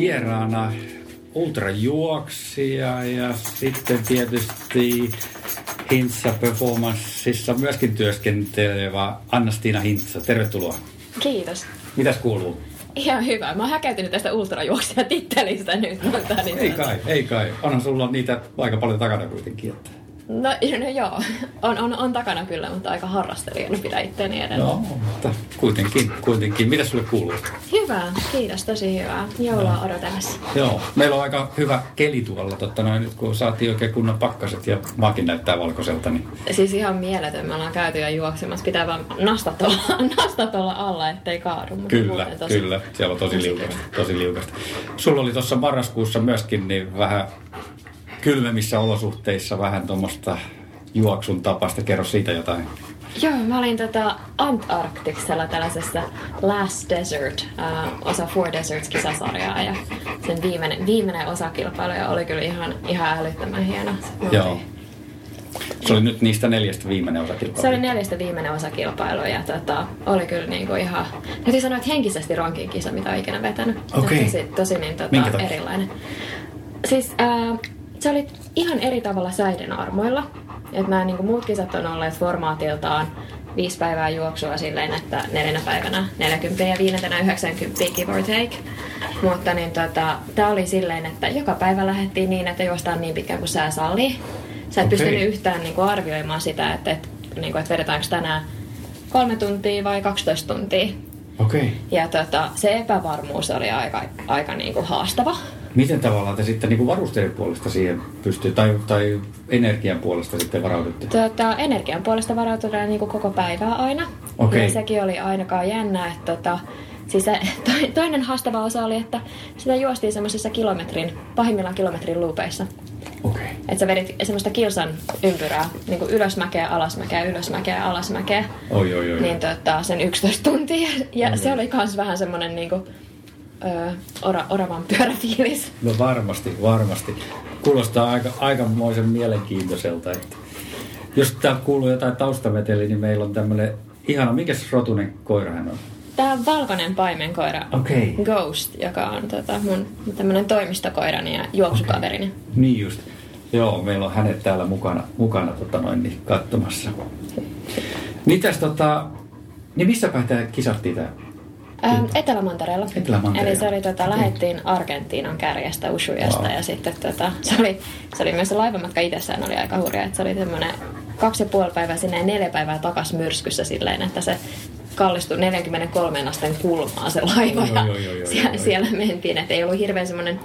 vieraana ultrajuoksija ja sitten tietysti Hintsa Performanceissa myöskin työskentelevä Anna-Stiina Hintsa. Tervetuloa. Kiitos. Mitäs kuuluu? Ihan hyvä. Mä oon häkäytynyt tästä ultrajuoksija-tittelistä nyt. Mutta niin ei kai, ei kai. Onhan sulla niitä aika paljon takana kuitenkin. Että... No, no joo, on, on, on takana kyllä, mutta aika harrastelijana pitää itseäni edelleen. No, mutta kuitenkin, kuitenkin. Mitä sulle kuuluu? Hyvä, kiitos, tosi hyvää. Joulua no. odotellessa. Joo, meillä on aika hyvä keli tuolla, totta noin, nyt kun saatiin oikein kunnon pakkaset ja maakin näyttää valkoiselta. Niin... Siis ihan mieletön, me ollaan käyty ja juoksemassa. Pitää vaan nastat olla, nastat olla alla, ettei kaadu. Mutta kyllä, tosi, kyllä. Siellä on tosi, tosi liukasta, tosi liukasta. Sulla oli tuossa marraskuussa myöskin niin vähän kylmemmissä olosuhteissa vähän tuommoista juoksun tapasta. Kerro siitä jotain. Joo, mä olin tota Antarktiksella tällaisessa Last Desert, uh, osa Four Deserts-kisasarjaa ja sen viimeinen, viimeinen osakilpailu ja oli kyllä ihan, ihan älyttömän hieno. Joo. Se oli nyt niistä neljästä viimeinen osakilpailu. Se oli neljästä viimeinen osakilpailu ja tota, oli kyllä niinku ihan, täytyy sanoa, että henkisesti ronkin kisa, mitä olen ikinä vetänyt. Okay. Tosi, tosi niin, tota, erilainen. Siis äh, se oli ihan eri tavalla säiden armoilla. Että nämä niin muut kisat on olleet formaatiltaan viisi päivää juoksua silleen, että neljänä päivänä 40 ja viidentenä 90 give or take. Mutta niin tota, tämä oli silleen, että joka päivä lähdettiin niin, että juostaan niin pitkään kuin sää sallii. Sä et okay. pystynyt yhtään niin kuin arvioimaan sitä, että, että, niin kuin, että vedetäänkö tänään kolme tuntia vai 12 tuntia. Okay. Ja tota, se epävarmuus oli aika, aika niin kuin haastava. Miten tavallaan te sitten niin varusteiden puolesta siihen pystyy, tai, tai energian puolesta sitten varaudutte? Tota, energian puolesta varaudutaan niin koko päivää aina. Okay. Ja sekin oli ainakaan jännä, että tota, siis se, toinen haastava osa oli, että sitä juostiin semmoisessa kilometrin, pahimmillaan kilometrin luupeissa. Okay. Että sä vedit semmoista kilsan ympyrää, niin kuin ylösmäkeä, alasmäkeä, ylösmäkeä, alasmäkeä. Oi, oi, oi. Niin tota, sen 11 tuntia. Ja oi, se oli kans vähän semmoinen niin kuin, ö, ora, oravan pyöräfiilis. No varmasti, varmasti. Kuulostaa aika, aikamoisen mielenkiintoiselta. Että jos tää kuuluu jotain taustaveteli, niin meillä on tämmöinen ihana, mikä rotunen koira hän on? Tämä on valkoinen paimenkoira okay. Ghost, joka on tota, mun tämmöinen toimistokoirani ja juoksukaverini. Okay. Niin just. Joo, meillä on hänet täällä mukana, mukana tota noin, niin katsomassa. Mitäs tota, niin missä päin tämä kisattiin tämä Ähm, Etelä-Mantereella. Etelä-Mantereella. Eli se oli, tota, lähettiin Argentiinan kärjestä Ushuyasta wow. ja sitten tota, se, oli, se oli myös se laivamatka itsessään oli aika hurja. Että se oli semmoinen kaksi ja puoli päivää sinne ja neljä päivää takas myrskyssä silleen, että se kallistui 43 asteen kulmaan se laiva ja siellä, siellä mentiin, että ei ollut hirveän semmoinen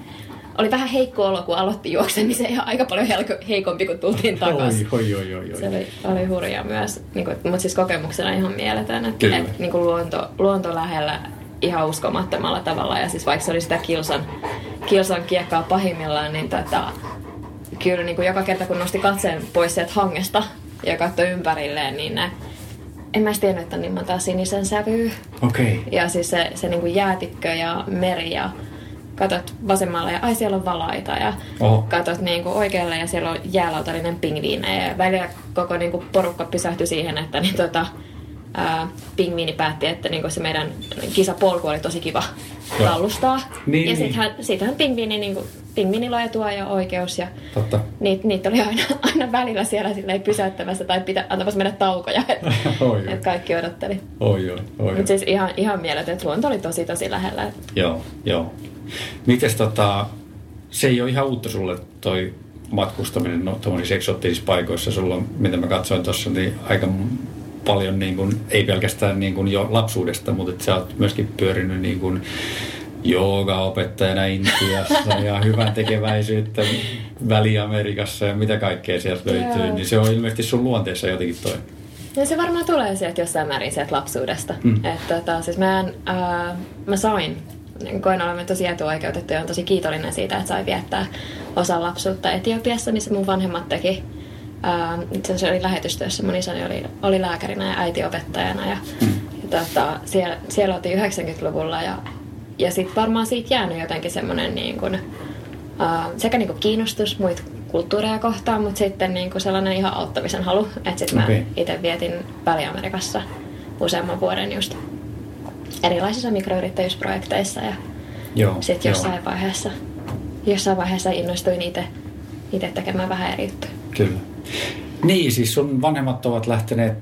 oli vähän heikko olo, kun aloitti juoksemisen ja aika paljon heikompi, kun tultiin takaisin. Oi, oi, oi, oi. Se oli, oli hurja myös, niin kuin, mutta siis kokemuksena ihan mieletön, että et, niin kuin luonto, luonto lähellä ihan uskomattomalla tavalla. Ja siis vaikka se oli sitä kilsan, kilsan kiekkaa pahimmillaan, niin tota, kyllä niin kuin joka kerta kun nosti katseen pois sieltä hangesta ja katsoi ympärilleen, niin ne, en mä tiennyt, että on niin monta sinisen sävyä. Okay. Ja siis se, se niin kuin jäätikkö ja meri ja katot vasemmalle ja ai siellä on valaita ja Oho. katot niin kuin oikealle ja siellä on jäälautallinen pingviinejä ja välillä koko niin kuin porukka pysähtyi siihen, että niin tota, ää, pingviini päätti, että niin kuin se meidän kisapolku oli tosi kiva tallustaa. Niin, ja niin. sittenhän pingviini, niin kuin, pingviinillä on ja oikeus ja Totta. Niitä, niitä oli aina, aina välillä siellä silleen pysäyttämässä tai pitä, antamassa mennä taukoja, että et kaikki odotteli. Oi, oi, oi. Mutta siis ihan, ihan mieletön, että luonto oli tosi tosi lähellä. Joo, joo. Mites tota, se ei ole ihan uutta sulle toi matkustaminen no, eksoottisissa paikoissa. Sulla on, mitä mä katsoin tuossa, niin aika paljon, niin kuin, ei pelkästään niin kuin jo lapsuudesta, mutta että sä oot myöskin pyörinyt niin kuin joogaopettajana Intiassa ja hyvän tekeväisyyttä Väli-Amerikassa ja mitä kaikkea sieltä löytyy, Joo. niin se on ilmeisesti sun luonteessa jotenkin toi. No se varmaan tulee sieltä jossain määrin sieltä lapsuudesta. Mm. Että, tota, siis mä, en, äh, mä sain koen olemme tosi etuoikeutettu ja on tosi kiitollinen siitä, että sai viettää osan lapsuutta Etiopiassa, missä mun vanhemmat teki. Ää, se oli lähetystyössä, mun isäni oli, oli lääkärinä ja äiti opettajana ja, mm. ja tota, siellä, siellä oltiin 90-luvulla ja, ja sitten varmaan siitä jäänyt jotenkin semmoinen niin kuin, ää, sekä niin kuin kiinnostus muita kulttuureja kohtaan, mutta sitten niin kuin sellainen ihan auttamisen halu, että sitten okay. mä itse vietin Väli-Amerikassa useamman vuoden just erilaisissa mikroyrittäjyysprojekteissa ja sitten jossain vaiheessa, jossain vaiheessa innostuin itse tekemään vähän eri juttuja. Kyllä. Niin, siis sun vanhemmat ovat lähteneet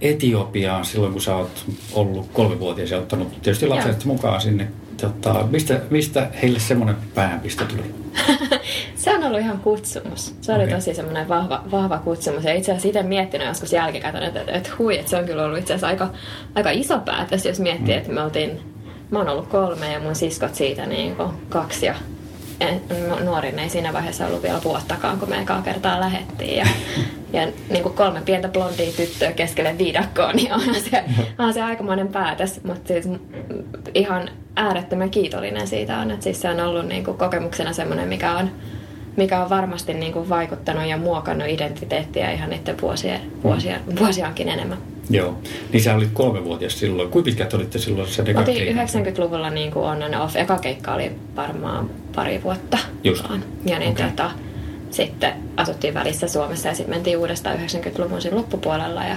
Etiopiaan silloin, kun sä oot ollut kolmivuotias ja ottanut tietysti lapset Joo. mukaan sinne. Tota, mistä, mistä heille semmoinen pääpiste tuli? se on ollut ihan kutsumus. Se oli okay. tosi semmoinen vahva, vahva kutsumus. Ja itse asiassa itse miettinyt joskus jälkikäteen, että, että, että hui, että se on kyllä ollut itse asiassa aika, aika iso päätös, jos miettii, mm. että me oltiin, mä oon ollut kolme ja mun siskot siitä niin kaksi ja nuorin ei siinä vaiheessa ollut vielä vuottakaan, kun me ekaa kertaa lähettiin. Ja, ja niin kuin kolme pientä blondia tyttöä keskelle viidakkoa, niin onhan se, onhan se aikamoinen päätös. Mutta siis ihan äärettömän kiitollinen siitä on, että siis se on ollut niin kuin kokemuksena semmoinen, mikä on, mikä on varmasti niin kuin vaikuttanut ja muokannut identiteettiä ihan niiden vuosien, vuosien, vuosiaankin enemmän. Joo. Niin sä olit kolmevuotias silloin. Kuinka pitkät olitte silloin se deka 90-luvulla niin kuin on and off. Eka keikka oli varmaan pari vuotta. Just. Ja niin okay. tota, sitten asuttiin välissä Suomessa ja sitten mentiin uudestaan 90-luvun siinä loppupuolella ja,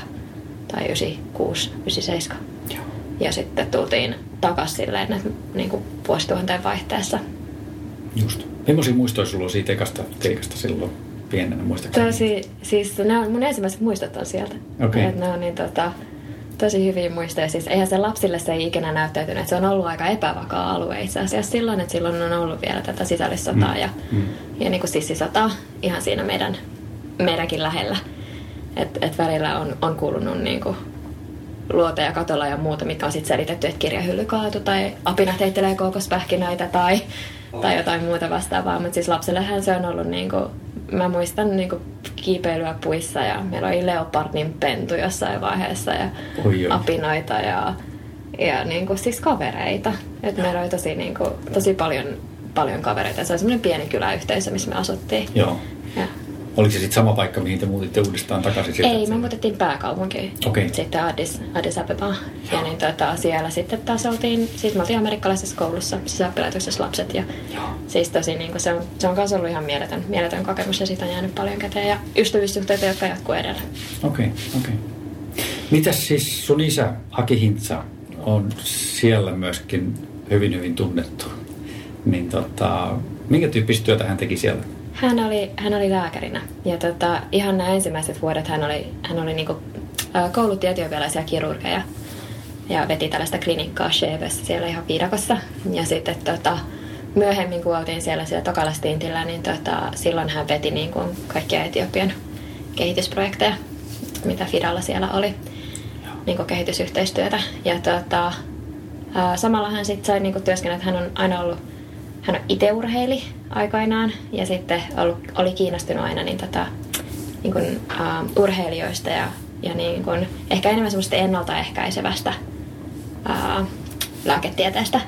tai 96, 97. Joo. Ja sitten tultiin takaisin silleen, että niin kuin vuosituhanteen vaihteessa. Just. Millaisia muistoja sulla on siitä ekasta keikasta silloin? pienenä, muistatko? Tosi, siis ne on, mun ensimmäiset muistot on sieltä. Okay. Et ne on niin, tota, tosi hyviä muistoja. Siis eihän se lapsille se ei ikinä näyttäytynyt, että se on ollut aika epävakaa alue itse asiassa silloin, että silloin on ollut vielä tätä sisällissotaa mm. ja, mm. ja niin kuin sissisotaa ihan siinä meidän, meidänkin lähellä. Että et välillä on, on kuulunut niin kuin luote ja katolla ja muuta, mikä on sitten selitetty, että kirjahylly kaatu tai apinat heittelee kookospähkinöitä tai, tai jotain muuta vastaavaa. Mutta siis lapsellehän se on ollut niin kuin mä muistan niin kuin, kiipeilyä puissa ja meillä oli leopardin pentu jossain vaiheessa ja oi, oi. apinoita ja, ja niin kuin, siis kavereita. Et meillä oli tosi, niin kuin, tosi paljon, paljon kavereita. Se oli semmoinen pieni kyläyhteisö, missä me asuttiin. Joo. Ja Oliko se sitten sama paikka, mihin te muutitte uudestaan takaisin? Sieltä? Ei, me muutettiin pääkaupunkiin. Okay. Sitten Addis, Addis Abebaan. Ja niin tota, siellä sitten taas oltiin, siis me oltiin amerikkalaisessa koulussa, sisäoppilaitoksessa lapset. Ja Joo. siis tosi niin se on, se on myös ollut ihan mieletön, mieletön kokemus ja siitä on jäänyt paljon käteen. Ja ystävyyssuhteita, jotka jatkuu edellä. Okei, okay, okei. Okay. Mitäs siis sun isä, Aki Hintsa, on siellä myöskin hyvin hyvin tunnettu. Niin tota, minkä tyyppistä työtä hän teki siellä? Hän oli, hän oli lääkärinä ja tota, ihan nämä ensimmäiset vuodet hän oli, hän oli niinku, koulutti etiopialaisia kirurgeja ja veti tällaista klinikkaa Shevessä siellä ihan viidakossa. Ja sitten tota, myöhemmin, kun oltiin siellä, siellä Tokalastintillä, niin tota, silloin hän veti niin kuin kaikkia Etiopian kehitysprojekteja, mitä Fidalla siellä oli, niin kuin kehitysyhteistyötä. Ja tota, samalla hän sitten sai niin työskennellä, että hän on aina ollut hän itse urheili aikoinaan ja sitten ollut, oli kiinnostunut aina niin tota, niin kuin, uh, urheilijoista ja, ja niin kuin, ehkä enemmän semmoista ennaltaehkäisevästä uh, lääketieteestä.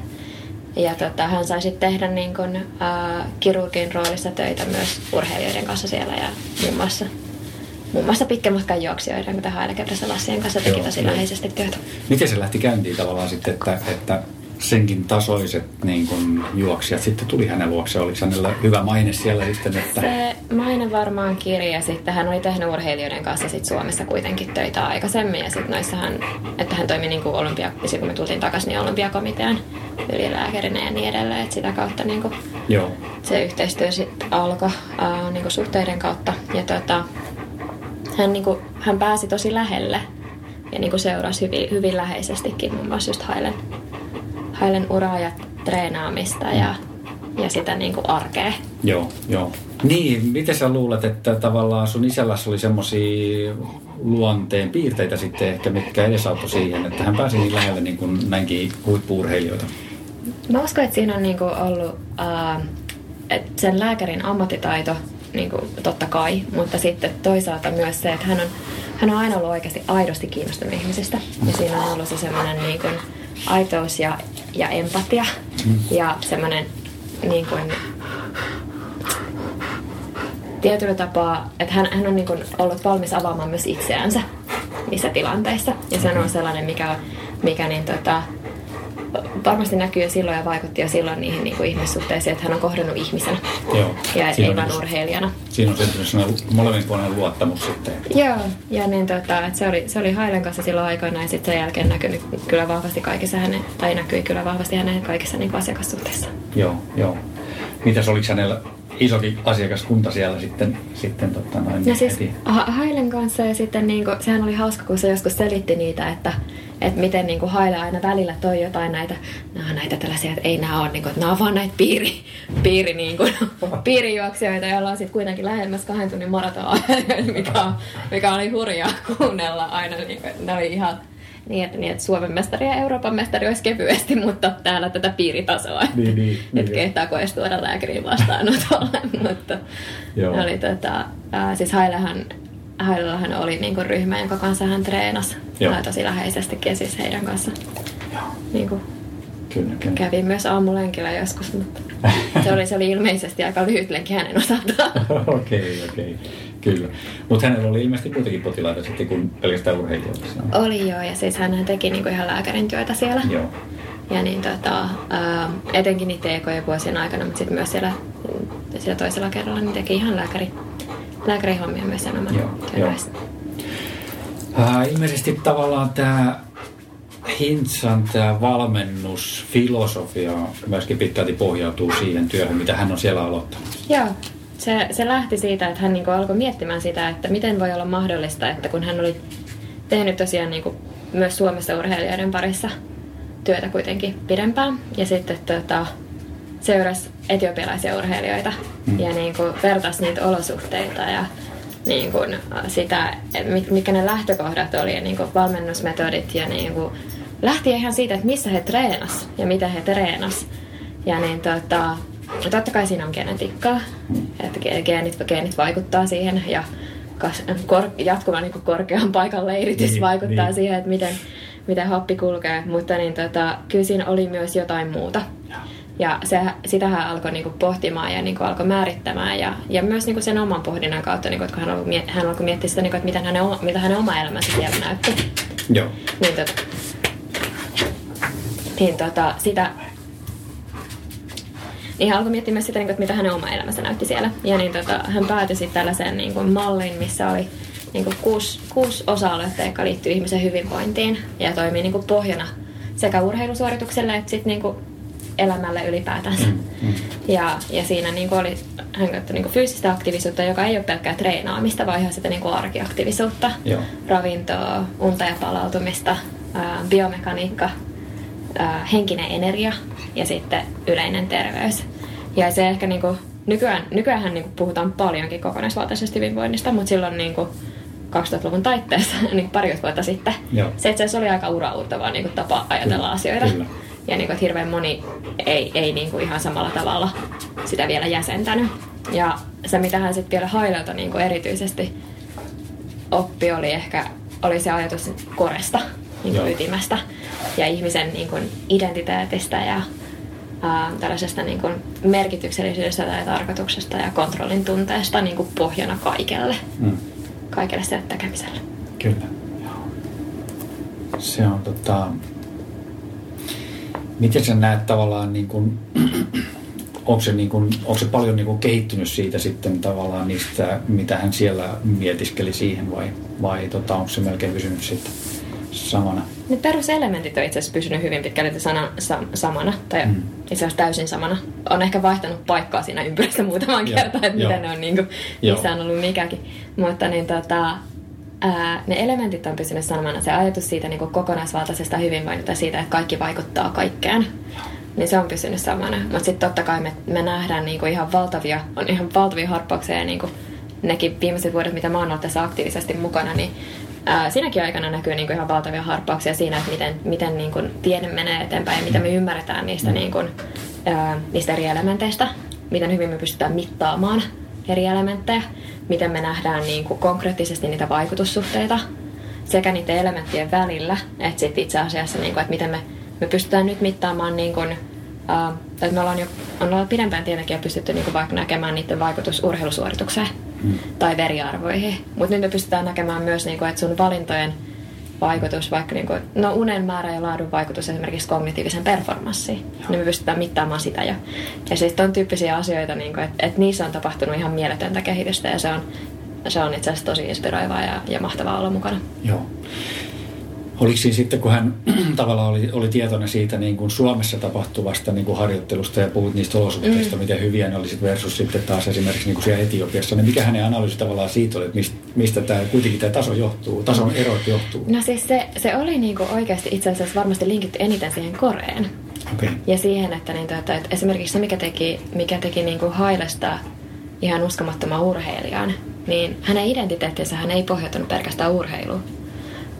Ja tota, hän sai sitten tehdä niin kuin, uh, kirurgin roolissa töitä myös urheilijoiden kanssa siellä ja muun muassa muun muassa pitkän matkan juoksijoiden, kuten Haile Gebrselassie kanssa teki tosi läheisesti työtä. Miten se lähti käyntiin tavallaan sitten, että, että senkin tasoiset niin kun, juoksijat sitten tuli hänen luokse. Oliko hänellä hyvä maine siellä sitten? Että... Se maine varmaan kirja. Sitten hän oli tehnyt urheilijoiden kanssa sit Suomessa kuitenkin töitä aikaisemmin. Ja sitten noissa hän, että hän toimi niin olympia, kun me tultiin takaisin niin olympiakomitean ylilääkärinä ja niin edelleen. Että sitä kautta niin kuin, Joo. se yhteistyö sitten alkoi uh, niin suhteiden kautta. Ja tota, hän, niin kuin, hän pääsi tosi lähelle ja niin kuin seurasi hyvin, hyvin läheisestikin muun muassa just Hailen hailen uraa ja treenaamista ja, ja sitä niin kuin arkea. Joo, joo. Niin, miten sä luulet, että tavallaan sun isälläs oli semmoisia luonteen piirteitä sitten ehkä, mitkä edesautoi siihen, että hän pääsi niin lähelle niin kuin näinkin huippuurheilijoita? Mä uskon, että siinä on niin kuin ollut äh, että sen lääkärin ammattitaito niin kuin, totta kai, mutta sitten toisaalta myös se, että hän on, hän on aina ollut oikeasti aidosti kiinnostunut ihmisistä. Ja siinä on ollut se semmoinen niin kuin, aitous ja, ja empatia mm. ja semmoinen niin kuin, tietyllä tapaa, että hän, hän on niin kuin ollut valmis avaamaan myös itseänsä niissä tilanteissa. Ja se on sellainen, mikä, mikä niin tota, varmasti näkyy jo silloin ja vaikutti jo silloin niihin niin kuin ihmissuhteisiin, että hän on kohdannut ihmisenä Joo. ja Siinä ei vain urheilijana. Siinä on syntynyt sellainen molemminpuolinen luottamus sitten. Joo, ja niin, tota, että se oli, se oli Hailen kanssa silloin aikoina ja sitten sen jälkeen näkynyt kyllä vahvasti kaikissa hänen, tai näkyi kyllä vahvasti hänen kaikissa niin kuin asiakassuhteissa. Joo, joo. Mitäs oliko hänellä isokin asiakaskunta siellä sitten, sitten tota noin, No siis heti? Ha- Hailen kanssa ja sitten niinku, sehän oli hauska, kun se joskus selitti niitä, että, että miten niinku Haile aina välillä toi jotain näitä, nämä näitä tällaisia, että ei nämä ole, niinku, että nämä on vaan näitä piiri, piiri, niinku, piirijuoksijoita, joilla on sitten kuitenkin lähemmäs kahden tunnin maraton, mikä, mikä oli hurjaa kuunnella aina. Niinku, että ne oli ihan niin, että, niin, että Suomen mestari ja Euroopan mestari olisi kevyesti, mutta täällä tätä piiritasoa. Että, Niin, niin, että niin. kehtaako edes tuoda lääkäriin vastaanotolle. mutta Joo. oli, tota, ää, siis Hailehan, Hailellahan oli niinku ryhmä, jonka kanssa hän treenasi Joo. tosi läheisestikin siis heidän kanssa. Joo, Niinku, kyllä, kyllä. kävin myös aamulenkillä joskus, mutta se oli, se oli ilmeisesti aika lyhyt lenki hänen osaltaan. Okei, okei. Kyllä. Mutta hänellä oli ilmeisesti kuitenkin potilaita sitten kuin pelkästään urheilijoita. oli joo, ja siis hän teki niinku ihan lääkärin työtä siellä. Joo. Ja niin tota, ää, etenkin niiden ekojen vuosien aikana, mutta sitten myös siellä, siellä toisella kerralla niin teki ihan lääkäri, lääkärihommia myös oman Joo, joo. Äh, ilmeisesti tavallaan tämä Hintsan tämä valmennusfilosofia myöskin pitkälti pohjautuu siihen työhön, mitä hän on siellä aloittanut. Joo, se, se lähti siitä, että hän niinku alkoi miettimään sitä, että miten voi olla mahdollista, että kun hän oli tehnyt tosiaan niinku myös Suomessa urheilijoiden parissa työtä kuitenkin pidempään, ja sitten tota, seurasi etiopialaisia urheilijoita Mm. ja niinku vertasi niitä olosuhteita ja niinku sitä, että mit- mitkä ne lähtökohdat oli ja niinku valmennusmetodit ja niinku lähti ihan siitä, että missä he treenas ja mitä he treenas. Ja niin tota, totta kai siinä on genetiikkaa, että ge- geenit, geenit vaikuttaa siihen ja kas, kor, jatkuva niin korkean paikan leiritys Niin, vaikuttaa niin. siihen, että miten, miten happi kulkee, mutta niin tota, kyllä siinä oli myös jotain muuta. Ja se, sitä hän alkoi niinku pohtimaan ja niinku alkoi määrittämään ja, ja myös niinku sen oman pohdinnan kautta, niinku, että kun hän, alkoi hän alkoi miettiä sitä, niinku, että miten hänen, mitä hänen oma elämänsä siellä näytti. Joo. Niin, tota, niin tota, sitä, niin hän alkoi miettiä myös sitä, niin kuin, että mitä hänen oma elämänsä näytti siellä. Ja niin tota, hän päätyi sitten tällaiseen niin kuin mallin, missä oli niin kuin kuusi, kuusi osa-aluetta, jotka liittyy ihmisen hyvinvointiin ja toimii niin kuin pohjana sekä urheilusuoritukselle että sitten niin kuin elämälle ylipäätänsä. Mm, mm. Ja, ja siinä niin kuin oli hän käytti niin kuin fyysistä aktiivisuutta, joka ei ole pelkkää treenaamista, vaan ihan sitä niin kuin arkiaktiivisuutta, Joo. ravintoa, unta ja palautumista, ää, biomekaniikka, ää, henkinen energia ja sitten yleinen terveys. Ja se ehkä niinku, nykyään, nykyään niinku puhutaan paljonkin kokonaisvaltaisesta hyvinvoinnista, mutta silloin niinku 2000-luvun taitteessa, niin pari vuotta sitten, Joo. se itse asiassa oli aika uraurtava niinku tapa ajatella Kyllä, asioita. kyllä. Ja niinku, että hirveän moni ei, ei niinku ihan samalla tavalla sitä vielä jäsentänyt. Ja se, mitä hän sitten vielä Hailelta niinku erityisesti oppi oli ehkä oli se ajatus koresta, niin kuin ytimestä ja ihmisen niin kuin identiteetistä ja ää, tällaisesta niin kuin merkityksellisyydestä tai tarkoituksesta ja kontrollin tunteesta niin kuin pohjana kaikelle, Mm. kaikelle sille tekemiselle. Kyllä. Se on tota... Miten sä näet tavallaan niin kuin, onko se, niin kuin, onko se paljon niin kuin kehittynyt siitä sitten tavallaan niistä, mitä hän siellä mietiskeli siihen vai, vai tota, onko se melkein pysynyt sitten samana? Ne peruselementit on itse asiassa pysynyt hyvin pitkälti sana, sa, samana, tai Mm. itse asiassa täysin samana. On ehkä vaihtanut paikkaa siinä ympärössä muutaman kertaan, että miten ne on, niin kuin, missä on ollut mikäkin. Mutta niin, tota, ää, ne elementit on pysynyt samana. Se ajatus siitä niin kuin kokonaisvaltaisesta hyvinvoinnista siitä, että kaikki vaikuttaa kaikkeen. Niin se on pysynyt samana. Mutta sitten totta kai me, me nähdään niin kuin ihan valtavia, on ihan valtavia harppauksia ja niin kuin nekin viimeiset vuodet, mitä mä oon ollut tässä aktiivisesti mukana, niin ää, siinäkin aikana näkyy niin kuin ihan valtavia harppauksia siinä, että miten, miten niin kuin tiede menee eteenpäin ja miten me ymmärretään niistä, niin kuin, ää, niistä eri elementeistä, miten hyvin me pystytään mittaamaan eri elementtejä, miten me nähdään niin kuin konkreettisesti niitä vaikutussuhteita sekä niiden elementtien välillä, että sitten itse asiassa, niin kuin, että miten me, me pystytään nyt mittaamaan niin kuin, Uh, että me ollaan jo on ollut pidempään tietenkin jo pystytty niinku vaikka näkemään niiden vaikutus urheilusuoritukseen Mm. tai veriarvoihin. Mutta nyt me pystytään näkemään myös, niinku, että sun valintojen vaikutus, vaikka niin kuin, no unen määrä ja laadun vaikutus esimerkiksi kognitiivisen performanssiin, Joo. niin me pystytään mittaamaan sitä. Ja, ja sitten on tyyppisiä asioita, niin kuin, että, että niissä on tapahtunut ihan mieletöntä kehitystä ja se on, se on itse asiassa tosi inspiroivaa ja, ja mahtavaa olla mukana. Joo. Oliko siinä sitten, kun hän tavallaan oli, oli tietoinen siitä niin kuin Suomessa tapahtuvasta niin kuin harjoittelusta ja puhut niistä olosuhteista, mm. miten hyviä ne olisit versus sitten taas esimerkiksi niin kuin siellä Etiopiassa, niin mikä hänen analyysi tavallaan siitä oli, että mistä, mistä tämä, kuitenkin tämä taso johtuu, tason erot johtuu? No siis se, se oli niin kuin oikeasti itse asiassa varmasti linkitty eniten siihen Koreen. Okay. Ja siihen, että, niin, että, että esimerkiksi se, mikä teki, mikä teki niin kuin Hailesta ihan uskomattoman urheilijan, niin hänen identiteettinsä hän ei pohjautunut pelkästään urheiluun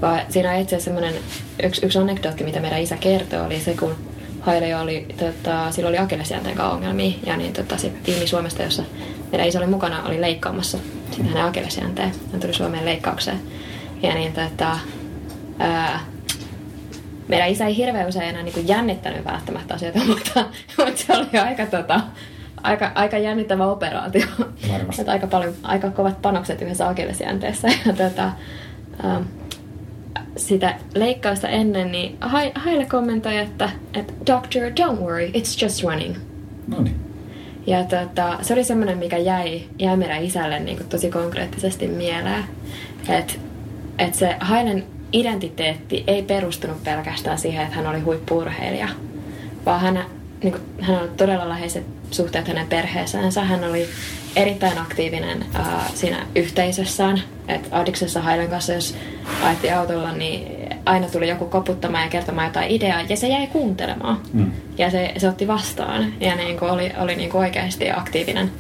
vaan siinä on itse asiassa yksi, yksi anekdootti, mitä meidän isä kertoo, oli se, kun Haile oli, tota, sillä oli akillesjänteen kanssa ongelmia. Ja niin tota, sitten tiimi Suomesta, jossa meidän isä oli mukana, oli leikkaamassa sitten hänen akillesjänteen. Hän tuli Suomeen leikkaukseen. Ja niin tota, ää, meidän isä ei hirveän usein enää niin jännittänyt välttämättä asioita, mutta, mutta se oli aika, tota, aika, aika jännittävä operaatio. Että aika, paljon, aika kovat panokset yhdessä akillesjänteessä. Ja, tota, sitä leikkausta ennen, niin Haile kommentoi, että, että Doctor, don't worry, it's just running. No niin. Ja tota, se oli semmoinen, mikä jäi, jäi meidän isälle niin kuin tosi konkreettisesti mieleen. Että et se Hailen identiteetti ei perustunut pelkästään siihen, että hän oli huippurheilija, vaan hän, niin kuin, hän on todella läheiset suhteet hänen perheeseensä. Hän oli erittäin aktiivinen ää, siinä yhteisössään. Et Adiksessa Hailen kanssa, jos ajettiin autolla, niin aina tuli joku koputtamaan ja kertomaan jotain ideaa, ja se jäi kuuntelemaan. Mm. Ja se, se otti vastaan, ja niin kuin oli, oli niin kuin oikeasti aktiivinen,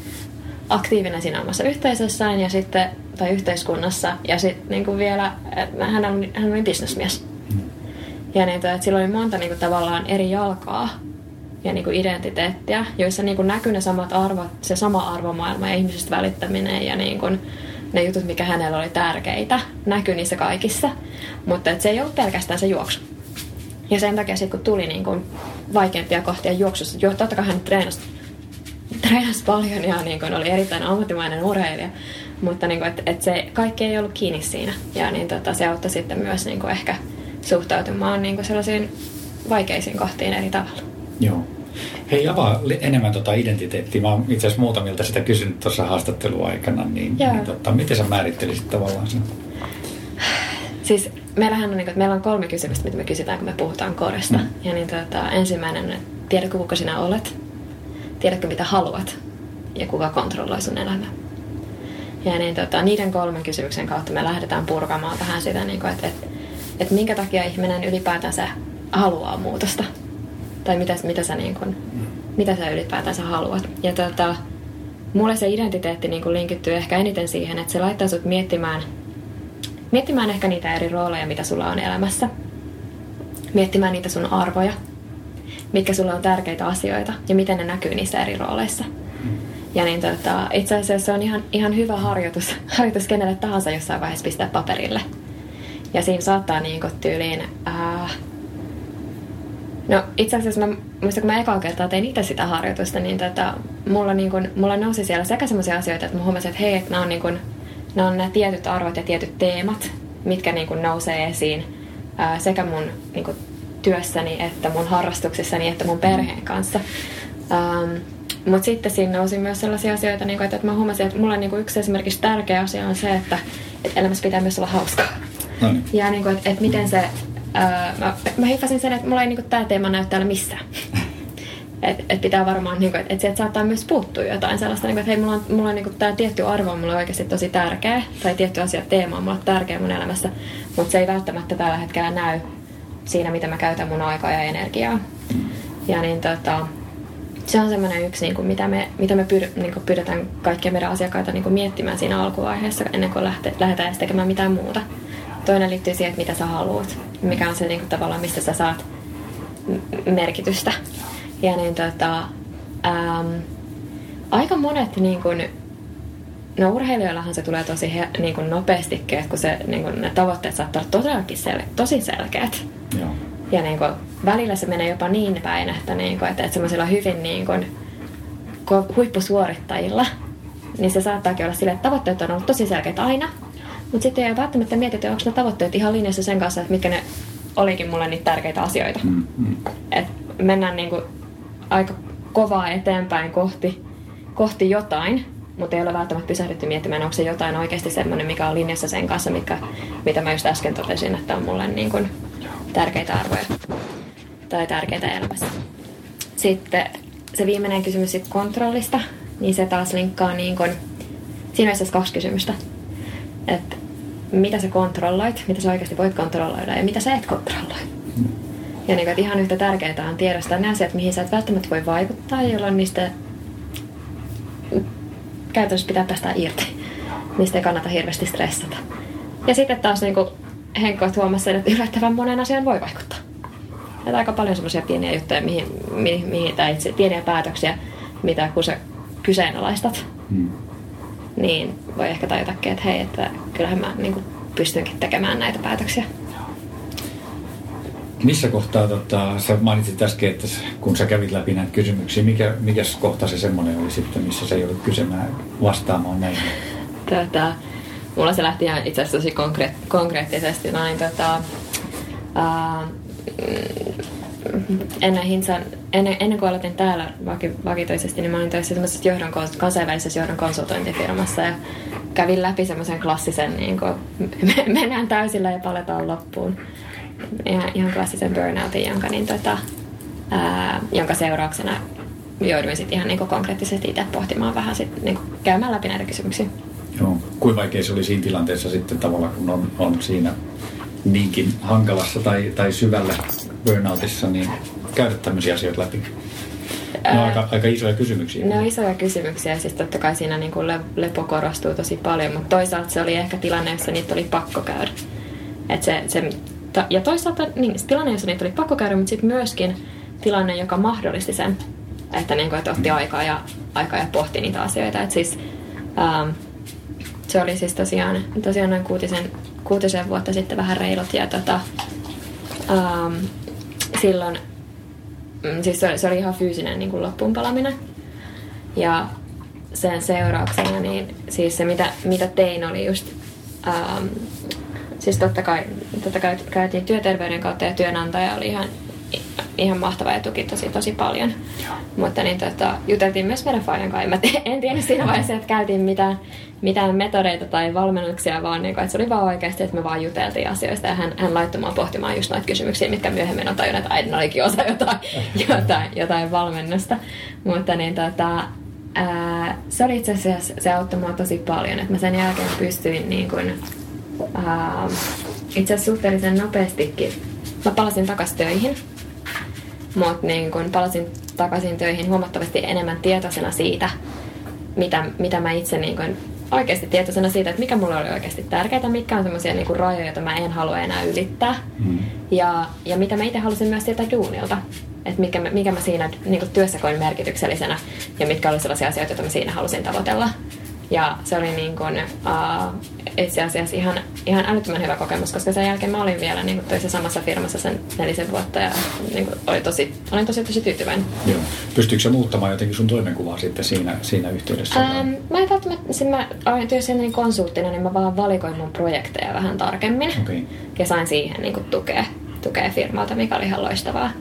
aktiivinen siinä omassa yhteisössään ja sitten, tai yhteiskunnassa. Ja sitten niin kuin vielä, hän oli, hän oli bisnesmies. Mm. Ja niin, että sillä oli monta niin kuin, tavallaan eri jalkaa ja niin kuin identiteettiä, joissa niin kuin näkyy ne samat arvot, se sama arvomaailma ja ihmisistä välittäminen ja niin kuin ne jutut, mikä hänellä oli tärkeitä, näkyy niissä kaikissa. Mutta et se ei ollut pelkästään se juoksu. Ja sen takia sitten kun tuli niin kuin vaikeampia kohtia juoksussa, jo, totta kai hän treenasi, treenasi paljon ja niin kuin oli erittäin ammattimainen urheilija, mutta niin kuin, et, et se kaikki ei ollut kiinni siinä. Ja niin tota, se auttoi sitten myös niin kuin ehkä suhtautumaan niin kuin sellaisiin vaikeisiin kohtiin eri tavalla. Joo. Hei, avaa enemmän tuota identiteettiä. Mä oon itse asiassa muutamilta sitä kysynyt tuossa haastatteluaikana, niin, niin tota, miten sä määrittelisit tavallaan sen? Siis meillähän on, niin kuin, meillä on kolme kysymystä, mitä me kysytään, kun me puhutaan koresta. Mm. Ja niin tota, ensimmäinen on, että tiedätkö kuka sinä olet? Tiedätkö mitä haluat? Ja kuka kontrolloi sun elämää? Ja niin tota, niiden kolmen kysymyksen kautta me lähdetään purkamaan vähän sitä, niin kuin, että, että, että minkä takia ihminen ylipäätänsä haluaa muutosta tai mitä, mitä, sä, niin kun, mitä sä ylipäätänsä haluat. Ja tota, mulle se identiteetti niin linkittyy ehkä eniten siihen, että se laittaa sut miettimään, miettimään ehkä niitä eri rooleja, mitä sulla on elämässä. Miettimään niitä sun arvoja, mitkä sulla on tärkeitä asioita ja miten ne näkyy niissä eri rooleissa. Ja niin tota, itse asiassa se on ihan, ihan hyvä harjoitus, harjoitus kenelle tahansa jossain vaiheessa pistää paperille. Ja siinä saattaa niin tyyliin äh, No itse asiassa mä muistan, kun mä ekaa kertaa tein itse sitä harjoitusta, niin tota, mulla, niin kun, mulla nousi siellä sekä sellaisia asioita, että mä huomasin, että hei, että nämä on, niin kun, nämä on nämä tietyt arvot ja tietyt teemat, mitkä niin kun nousee esiin ää, sekä mun niin kun, työssäni, että mun harrastuksissani, että mun perheen kanssa. Ähm, mutta sitten siinä nousi myös sellaisia asioita, niin kun, että, että mä huomasin, että mulla niin yksi esimerkiksi tärkeä asia on se, että, että elämässä pitää myös olla hauskaa. No niin. Ja niin kuin, että, että miten se Mä, mä hiffasin sen, että mulla ei niinku tämä teema näy täällä missään. Et, et pitää varmaan, niinku, että et sieltä saattaa myös puuttua jotain sellaista, niinku, että hei, mulla on, mulla on niinku, tämä tietty arvo on mulle oikeasti tosi tärkeä, tai tietty asia, teema on mulle tärkeä mun elämässä, mutta se ei välttämättä tällä hetkellä näy siinä, mitä mä käytän mun aikaa ja energiaa. Ja niin tota, se on semmoinen yksi, niin kuin, mitä me, mitä me pyr, niin kuin pyydetään kaikkia meidän asiakkaita niin kuin miettimään siinä alkuvaiheessa, ennen kuin lähte, lähdetään edes tekemään mitään muuta. Toinen liittyy siihen, että mitä sä haluat. Mikä on se niin kuin, tavallaan, mistä sä saat merkitystä. Ja niin tota, ähm, aika monet niin kuin, No urheilijoillahan se tulee tosi he, niin kuin nopeasti, kun se, niin kuin, ne tavoitteet saattaa olla todellakin sel, tosi selkeät. Joo. Ja niin kuin, välillä se menee jopa niin päin, että, niin kuin, että, että semmoisilla hyvin niin kuin, huippusuorittajilla, niin se saattaakin olla sille, että tavoitteet on ollut tosi selkeät aina, Mutta sitten ei välttämättä mietitä, onko ne tavoitteet ihan linjassa sen kanssa, että mitkä ne olikin mulle niitä tärkeitä asioita. Mm, mm. Et mennään niinku aika kovaa eteenpäin kohti, kohti jotain, mutta ei ole välttämättä pysähdytty miettimään, onko se jotain oikeasti semmoinen, mikä on linjassa sen kanssa, mikä, mitä mä just äsken totesin, että on mulle niin kuin tärkeitä arvoja tai tärkeitä elämässä. Sitten se viimeinen kysymys sit kontrollista, niin se taas linkkaa niin kuin, siinä on kaksi kysymystä. Että mitä sä kontrolloit, mitä sä oikeasti voit kontrolloida ja mitä sä et kontrolloi. Ja niin kuin, että ihan yhtä tärkeää on tiedostaa ne asiat, mihin sä et välttämättä voi vaikuttaa, jolloin niistä käytännössä pitää päästä irti. Niistä ei kannata hirveästi stressata. Ja sitten taas niin kuin Henkko huomasi että yllättävän monen asian voi vaikuttaa. Että aika paljon semmoisia pieniä juttuja, mihin, mihin, mihin tai itse, pieniä päätöksiä, mitä kun sä kyseenalaistat, hmm. Niin voi ehkä tajutakin, että hei, että kyllähän mä niin kuin, pystynkin tekemään näitä päätöksiä. Missä kohtaa, tota, sä mainitsit äsken, että kun sä kävit läpi näitä kysymyksiä, mikä, mikä kohta se semmoinen oli sitten, missä se joudut kysymään vastaamaan näihin? Tätä, mulla se lähti ihan itse asiassa tosi konkreet, konkreettisesti noin tota, ää, ennen, Hinsan, ennen, ennen kuin aloitin täällä vaki, vakitoisesti, niin mä olin töissä johdon, kansainvälisessä johdon konsultointifirmassa ja kävin läpi semmoisen klassisen, niin kuin, mennään täysillä ja paletaan loppuun ihan, ihan klassisen burnoutin, jonka, niin tota, ää, jonka seurauksena jouduin sitten ihan niin konkreettisesti itse pohtimaan vähän sit, niin käymään läpi näitä kysymyksiä. Joo. Kuinka vaikea se oli siinä tilanteessa sitten tavallaan, kun on, on siinä niinkin hankalassa tai, tai syvällä burnoutissa, niin käydä tämmöisiä asioita läpi? Ne on aika, aika isoja kysymyksiä. Ne on isoja kysymyksiä, siis totta kai siinä niin kuin lepo korostuu tosi paljon, mutta toisaalta se oli ehkä tilanne, jossa niitä oli pakko käydä. Et se, se ja toisaalta niin, tilanne, jossa niitä oli pakko käydä, mutta sitten myöskin tilanne, joka mahdollisti sen, että, niin kuin, että otti aikaa ja, aikaa ja pohti niitä asioita. Et siis, ähm, se oli siis tosiaan, tosiaan noin kuutisen, kuutisen vuotta sitten vähän reilut ja tota, ähm, silloin mm, siis se, se oli ihan fyysinen niin kuin loppuunpalaminen. Ja sen seurauksena, niin siis se mitä, mitä tein oli just ähm, siis totta kai, totta kai käytiin työterveyden kautta ja työnantaja oli ihan, ihan mahtava ja tuki tosi tosi paljon. Joo. Mutta niin tota, juteltiin myös meidän Fajan kanssa. En tiedä siinä vaiheessa, että käytiin mitään, mitään metodeita tai valmennuksia, vaan niin kuin, että se oli vaan oikeasti, että me vaan juteltiin asioista ja hän, hän laittoi mua pohtimaan just noita kysymyksiä, mitkä myöhemmin on tajunnut, että äidin olikin osa jotain, jotain, jotain valmennusta. Mutta niin tota, ää, se oli itse asiassa, se auttoi mua tosi paljon, että mä sen jälkeen pystyin niin kuin, ää, itse asiassa suhteellisen nopeastikin. Mä palasin takaisin töihin, mutta niin kun palasin takaisin töihin huomattavasti enemmän tietoisena siitä, mitä, mitä mä itse niin kun, oikeasti tietoisena siitä, että mikä mulle oli oikeasti tärkeää, mitkä on semmoisia niin rajoja, joita mä en halua enää ylittää. Mm. Ja, ja mitä mä itse halusin myös tietää duunilta. Että mikä, mikä mä siinä niin työssä koin merkityksellisenä ja mitkä oli sellaisia asioita, joita mä siinä halusin tavoitella. Ja se oli niin kuin, uh, itse asiassa ihan, ihan älyttömän hyvä kokemus, koska sen jälkeen mä olin vielä niin kuin töissä samassa firmassa sen nelisen vuotta ja niin kuin, oli tosi, olin tosi tosi tyytyväinen. Joo. Pystyykö se muuttamaan jotenkin sun toimenkuvaa sitten siinä, siinä yhteydessä? Ähm, mä en välttämättä, sen mä olin työssä niin konsulttina, niin mä vaan valikoin mun projekteja vähän tarkemmin okay. ja sain siihen niin kuin, tukea, tukea firmalta, mikä oli ihan loistavaa.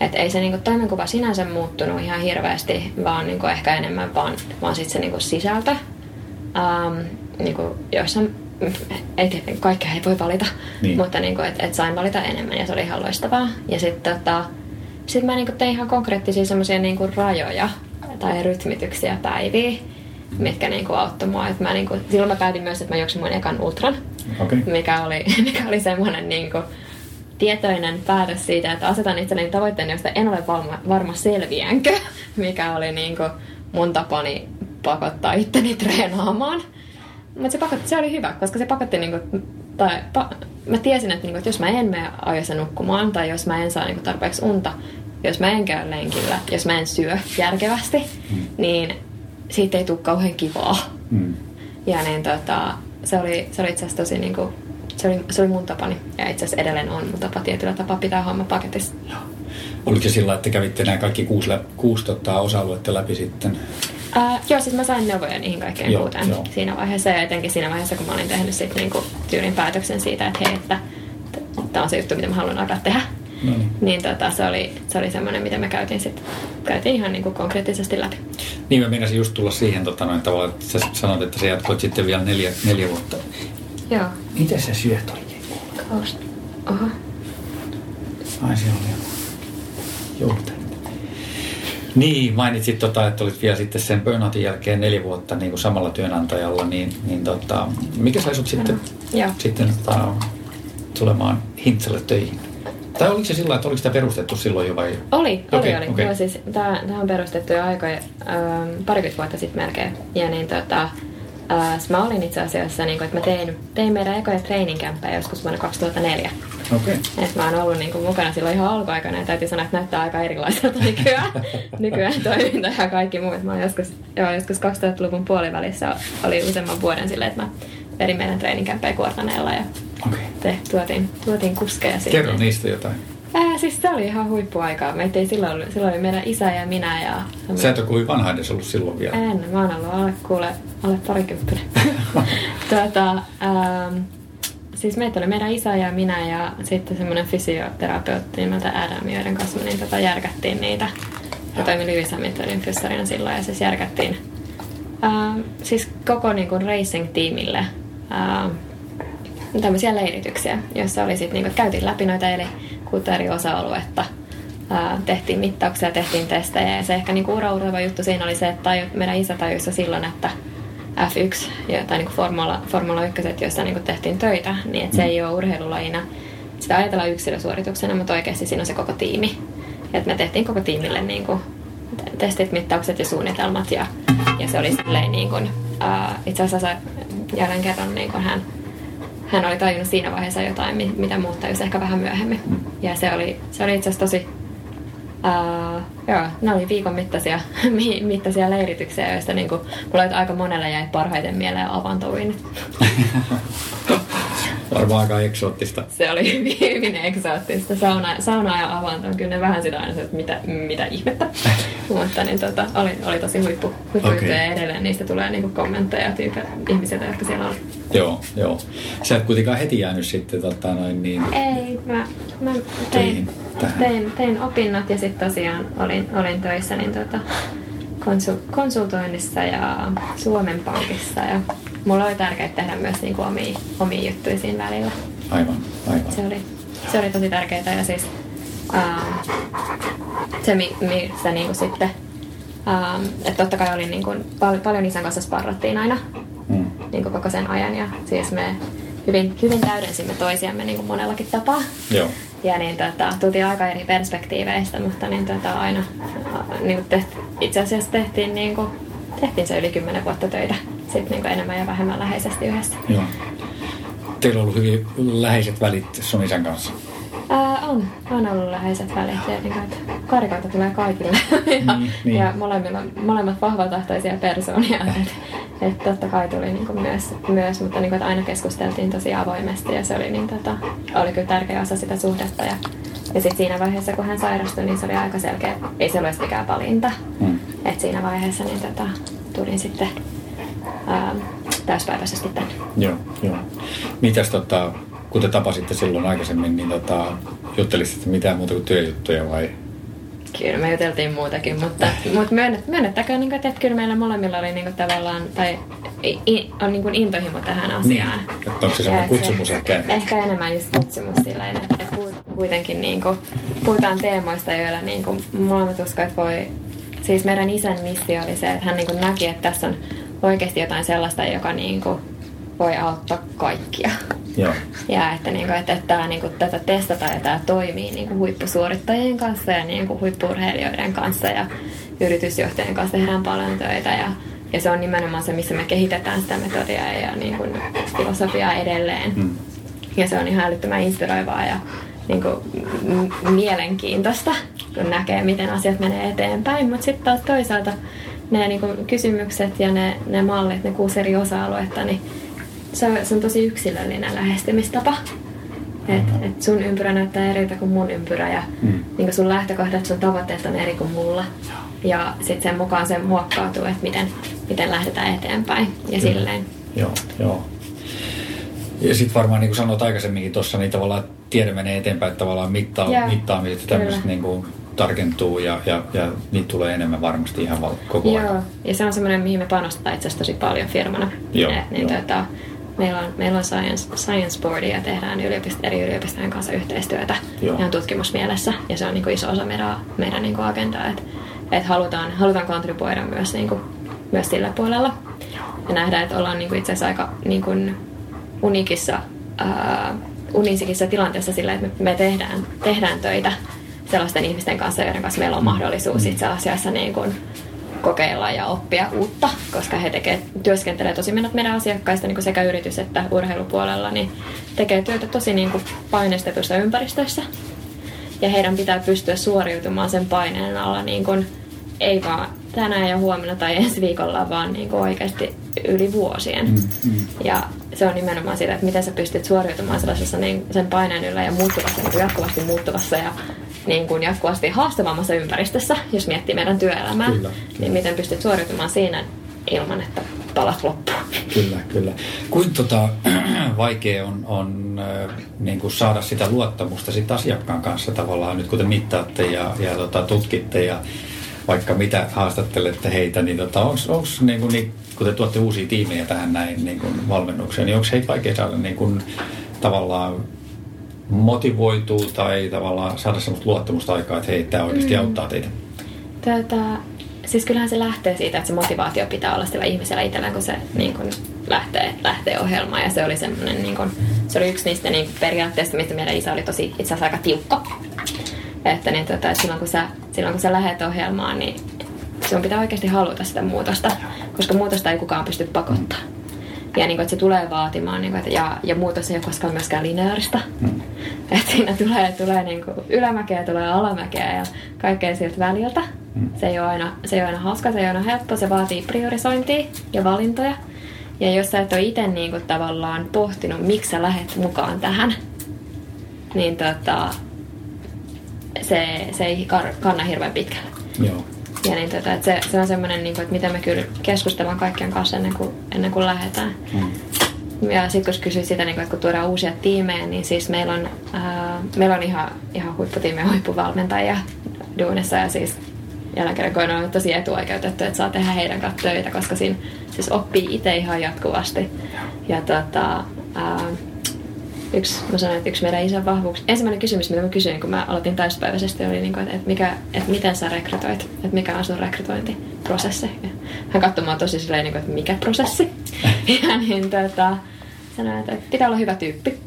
Että ei se niinku toimenkuva sinänsä muuttunut ihan hirveästi, vaan niinku ehkä enemmän vaan, vaan sit se niinku sisältö Um, niin kuin joissain, ei, kaikkea ei voi valita, niin. mutta niin kuin, et, et sain valita enemmän ja se oli ihan loistavaa. Ja sitten tota, sit mä niin kuin tein ihan konkreettisia semmoisia niin rajoja tai rytmityksiä päiviä, mitkä niin kuin auttoi mua. Et mä, niin kuin, silloin mä päätin myös, että mä juoksin mun ekan ultran, okay. mikä oli, mikä oli semmoinen niin kuin, tietoinen päätös siitä, että asetan itselleni tavoitteen, josta en ole varma, varma selviänkö, mikä oli niin kuin mun tapani pakottaa itteni treenaamaan. Mutta se, pakotti, se oli hyvä, koska se pakotti, niinku, tai pa, mä tiesin, että, niinku, että jos mä en mene ajoissa nukkumaan, tai jos mä en saa niinku, tarpeeksi unta, jos mä en käy lenkillä, jos mä en syö järkevästi, mm. niin siitä ei tule kauhean kivaa. Mm. Ja niin, tota, se oli, se oli itse asiassa tosi niinku, se oli, se oli mun tapani. Ja itse asiassa edelleen on mun tapa tietyllä tapaa pitää homma paketissa. Oliko se sillä, että kävitte nämä kaikki kuusi, kuusi tota, osa-aluetta läpi sitten? Uh, joo, siis mä sain neuvoja niihin kaikkeen Joo, kuuteen joo. siinä vaiheessa. Ja etenkin siinä vaiheessa, kun mä olin tehnyt sit niinku tyylin päätöksen siitä, että hei, että tämä on se juttu, mitä mä haluan alkaa tehdä. No niin. Niin tota, se oli, se oli semmoinen, mitä me käytiin sit, käytiin ihan niinku konkreettisesti läpi. Niin mä meinasin just tulla siihen tota, noin, tavallaan, että sä sanoit, että sä jatkoit sitten vielä neljä, neljä vuotta. Joo. Mitä sä syöt oikein? Kaust. Oho. Ai se oli joku Niin, mainitsit, tota, että olit vielä sitten sen burnoutin jälkeen neljä vuotta niin kuin samalla työnantajalla, niin, niin tota, mikä sai sut sitten, Joo. sitten tota, tulemaan Hintsalle töihin? Tai oliko se sillä että oliko sitä perustettu silloin jo vai? Oli, oli, Okei, oli. okei. Joo, siis tää on perustettu jo aikoja, ähm, parikymmentä vuotta sitten melkein. Ja niin tota, äh, mä olin itse asiassa, niin kun, että mä tein, tein meidän ekoja treeninkämppejä joskus vuonna 2004. Okei. Et mä oon ollut niin kuin mukana silloin ihan alkuaikana ja täytyy sanoa, että näyttää aika erilaiselta nykyään, nykyään toiminta ja kaikki muut. Mä oon joskus, joo, joskus 2000-luvun puolivälissä oli useamman vuoden silleen, että mä vedin meidän treeninkämppejä kuortaneella ja Okei. te, tuotiin, tuotiin kuskeja sinne. Kerro niistä jotain. Ää, siis se oli ihan huippuaikaa. Meitä ei silloin, ollut- silloin oli meidän isä ja minä ja... Sä et ole kuin vanha edes ollut silloin vielä. En, mä oon ollut alle, kuule, alle parikymppinen. tota, ähm, siis meitä oli meidän isä ja minä ja sitten semmoinen fysioterapeutti nimeltä Adam, joiden kanssa me niin tota järkättiin niitä. Ja toimi Lewis Hamiltonin fyssarina silloin ja siis järkättiin ähm, siis koko niin kuin racing-tiimille ähm, tämmöisiä leirityksiä, joissa oli sit, niin kuin, käytiin läpi noita eli kuutta eri osa-aluetta. Tehtiin mittauksia, tehtiin testejä ja se ehkä niin uraurava juttu siinä oli se, että meidän isä tajusi jo silloin, että F1 ja, tai niin Formula, Formula 1, joissa niin tehtiin töitä, niin että se ei ole urheilulajina. Sitä ajatellaan yksilösuorituksena, mutta oikeasti siinä on se koko tiimi. Että me tehtiin koko tiimille niin kuin testit, mittaukset ja suunnitelmat ja, ja se oli silleen niin kuin, ää, itse asiassa jälleen kerran niin kuin hän hän oli tajunnut siinä vaiheessa jotain, mi- mitä muut tajusi ehkä vähän myöhemmin. Ja se oli, se oli itse asiassa tosi... Uh, joo, ne oli viikon mittaisia, mi- mittaisia leirityksiä, joista niinku, mulla oli aika monella jäi parhaiten mieleen avantouinnit. Varmaan aika eksoottista. Se oli hyvin, hyvin eksoottista. Sauna, sauna ja avanto on kyllä ne vähän sitä aina, että mitä, mitä ihmettä. Mutta niin, tota, oli, oli tosi huippu, huippu okay. ja edelleen niistä tulee niinku kommentteja tyypä, ihmisiltä, jotka siellä on. Joo, joo. Sä et kuitenkaan heti jäänyt sitten tota noin niin... Ei, mä, mä tein, tähän. tein, tein opinnot ja sitten tosiaan olin, olin töissä niin tota, konsul, konsultoinnissa ja Suomen Pankissa ja mulla oli tärkeää tehdä myös niinku omia, omia juttuja siinä välillä. Aivan, aivan. Se oli, se oli tosi tärkeää ja siis ää, se, mi- mistä niinku sitten, ää, että totta kai oli niinku, pal- paljon isän kanssa sparrattiin aina Mm. niin kuin koko sen ajan ja siis me hyvin, hyvin täydensimme toisiamme niin kuin monellakin tapaa. Joo. Ja niin tota, tultiin aika eri perspektiiveistä, mutta niin tota, aina ää, niin kuin tehti, itse asiassa tehtiin, niin kuin, tehtiin se yli kymmenen vuotta töitä sitten niin kuin enemmän ja vähemmän läheisesti yhdessä. Joo. Teillä on ollut hyvin läheiset välit sun isän kanssa. Ää, on, on ollut läheiset välit ja niin kuin, että karikoita tulee kaikille ja, Niin, niin. ja molemmilla, molemmat vahvatahtoisia persoonia. Että et totta kai tuli niin kuin myös, myös, mutta niin kuin, että aina keskusteltiin tosi avoimesti ja se oli, niin, tota, oli kyllä tärkeä osa sitä suhdetta. Ja, ja sitten siinä vaiheessa, kun hän sairastui, niin se oli aika selkeä, ei se edes mikään valinta. Mm. Et siinä vaiheessa niin tota, tulin sitten ää, täyspäiväisesti tänne. Joo, joo. Mitäs tota, kun te tapasitte silloin aikaisemmin, niin tota, juttelisitte mitään muuta kuin työjuttuja vai? Kyllä me juteltiin muutakin, mutta, mutta myönnet, myönnettäkään, niin kuin, että kyllä meillä molemmilla oli niin kuin, tavallaan, tai on niin kuin intohimo tähän asiaan. Niin. Että onko se sellainen kutsumus ehkä? Ehkä enemmän just kutsumus sillä että, että kuitenkin niin kuin, puhutaan teemoista, joilla niin kuin, molemmat uskoo, että voi... Siis meidän isän missio oli se, että hän niin kuin näki, että tässä on oikeasti jotain sellaista, joka niin kuin, voi auttaa kaikkia. Joo. Ja että, niin kuin, että, että tämä, niin kuin, tätä testataan ja tämä toimii niin kuin huippusuorittajien kanssa ja niin kuin huippurheilijoiden kanssa ja yritysjohtajien kanssa tehdään paljon töitä. Ja, ja se on nimenomaan se, missä me kehitetään sitä metodia ja niin kuin, filosofiaa edelleen. Mm. Ja se on ihan älyttömän inspiroivaa ja niin kuin, m- mielenkiintoista, kun näkee, miten asiat menee eteenpäin. Mutta sitten taas toisaalta ne niin kuin, kysymykset ja ne, ne mallit, ne kuusi eri osa-aluetta, niin se on, se on tosi yksilöllinen lähestymistapa. että et sun ympyrä näyttää eriltä kuin mun ympyrä ja mm. niin sun lähtökohdat, sun tavoitteet on eri kuin mulla. Ja sitten sen mukaan se muokkautuu, että miten, miten lähdetään eteenpäin ja Kyllä. silleen. Joo, joo. Ja sitten varmaan niin kuin sanoit aikaisemminkin tuossa, niin tavallaan tiede menee eteenpäin, että tavallaan mittaa, yeah. mittaamiset ja tämmöiset niin kuin tarkentuu ja, ja, ja niitä tulee enemmän varmasti ihan koko ajan. Joo, ja se on semmoinen, mihin me panostetaan itse asiassa tosi paljon firmana. Joo, Et, niin joo. Tota, meillä on, meillä on science, science boardi ja tehdään yliopisto, eri yliopistojen kanssa yhteistyötä Joo. ihan tutkimusmielessä. Ja se on niin kuin iso osa meidän, meidän niin kuin agendaa, että et halutaan, halutaan kontribuoida myös, niin kuin, myös sillä puolella. Ja nähdään, että ollaan niin kuin itse asiassa aika niin kuin unikissa, ää, unisikissa tilanteessa sillä, että me, me tehdään, tehdään töitä sellaisten ihmisten kanssa, joiden kanssa meillä on mahdollisuus itse asiassa niin kuin kokeilla ja oppia uutta, koska he tekee, työskentelee tosi menet meidän asiakkaista niin kuin sekä yritys- että urheilupuolella, niin tekee työtä tosi niin kuin painestetussa ympäristössä. Ja heidän pitää pystyä suoriutumaan sen paineen alla niin kuin, ei vaan tänään ja huomenna tai ensi viikolla, vaan niin kuin oikeasti yli vuosien. Mm, mm. Ja se on nimenomaan sitä, että miten sä pystyt suoriutumaan sellaisessa niin, sen paineen yllä ja muuttuvassa, niin jatkuvasti muuttuvassa ja niin kuin jatkuvasti haastavammassa ympäristössä, jos miettii meidän työelämää, kyllä, kyllä. niin miten pystyt suoriutumaan siinä ilman, että palat loppuun. Kyllä, kyllä. Kuinka tota, vaikea on, on niin kuin saada sitä luottamusta sit asiakkaan kanssa tavallaan, nyt kun te mittaatte ja, ja tota, tutkitte ja vaikka mitä haastattelette heitä, niin tota, onko niin kuin, niin, kun te tuotte uusia tiimejä tähän näin niin kuin valmennukseen, niin onko heitä vaikea saada niin kuin, tavallaan motivoituu tai tavallaan saada sellaista luottamusta aikaa, että hei, tämä oikeasti mm. auttaa teitä? Tätä, siis kyllähän se lähtee siitä, että se motivaatio pitää olla sillä ihmisellä itsellään, kun se niin kun lähtee, lähtee ohjelmaan. Ja se oli semmoinen, niin kun, se oli yksi niistä niin periaatteista, mistä meidän isä oli tosi itse asiassa aika tiukka. Että, niin, tota, että silloin, kun sä, silloin kun sä lähdet ohjelmaan, niin sun pitää oikeasti haluta sitä muutosta, koska muutosta ei kukaan pysty pakottamaan. Ja niin kuin, että se tulee vaatimaan, niin kuin, että, ja, ja muutos ei ole koskaan myöskään lineaarista. Mm. Että siinä tulee, tulee niin kuin ylämäkeä, tulee alamäkeä ja kaikkea sieltä väliltä. Mm. Se, ei ole aina, se ei ole aina hauska, se ei ole aina helppo, se vaatii priorisointia ja valintoja. Ja jos sä et ole itse niin kuin, tavallaan pohtinut, miksi sä lähet mukaan tähän, niin tota, se, se ei kanna hirveän pitkälle. Joo. Ja niin tota, että se, se on semmoinen, niin kuin, että miten me kyllä keskustellaan kaikkien kanssa ennen kuin, ennen kuin lähdetään. Mm. Ja sitten kun kysyit sitä, niin kuin, että kun tuodaan uusia tiimejä, niin siis meillä on, ää, meillä on ihan, ihan huipputiimejä, huippuvalmentajia duunissa ja siis kerran on tosi etuoikeutettu, että saa tehdä heidän kanssa töitä, koska siinä siis oppii itse ihan jatkuvasti. Ja tota, ää, yksi, mä sanoin, että yksi meidän isän vahvuus. Ensimmäinen kysymys, mitä mä kysyin, kun mä aloitin täyspäiväisesti, oli, niin kuin, että, mikä, että miten sä rekrytoit, että mikä on sun rekrytointiprosessi. Ja hän katsoi mua tosi silleen, niin kuin, että mikä prosessi. ja niin tota, sanoin, että pitää olla hyvä tyyppi,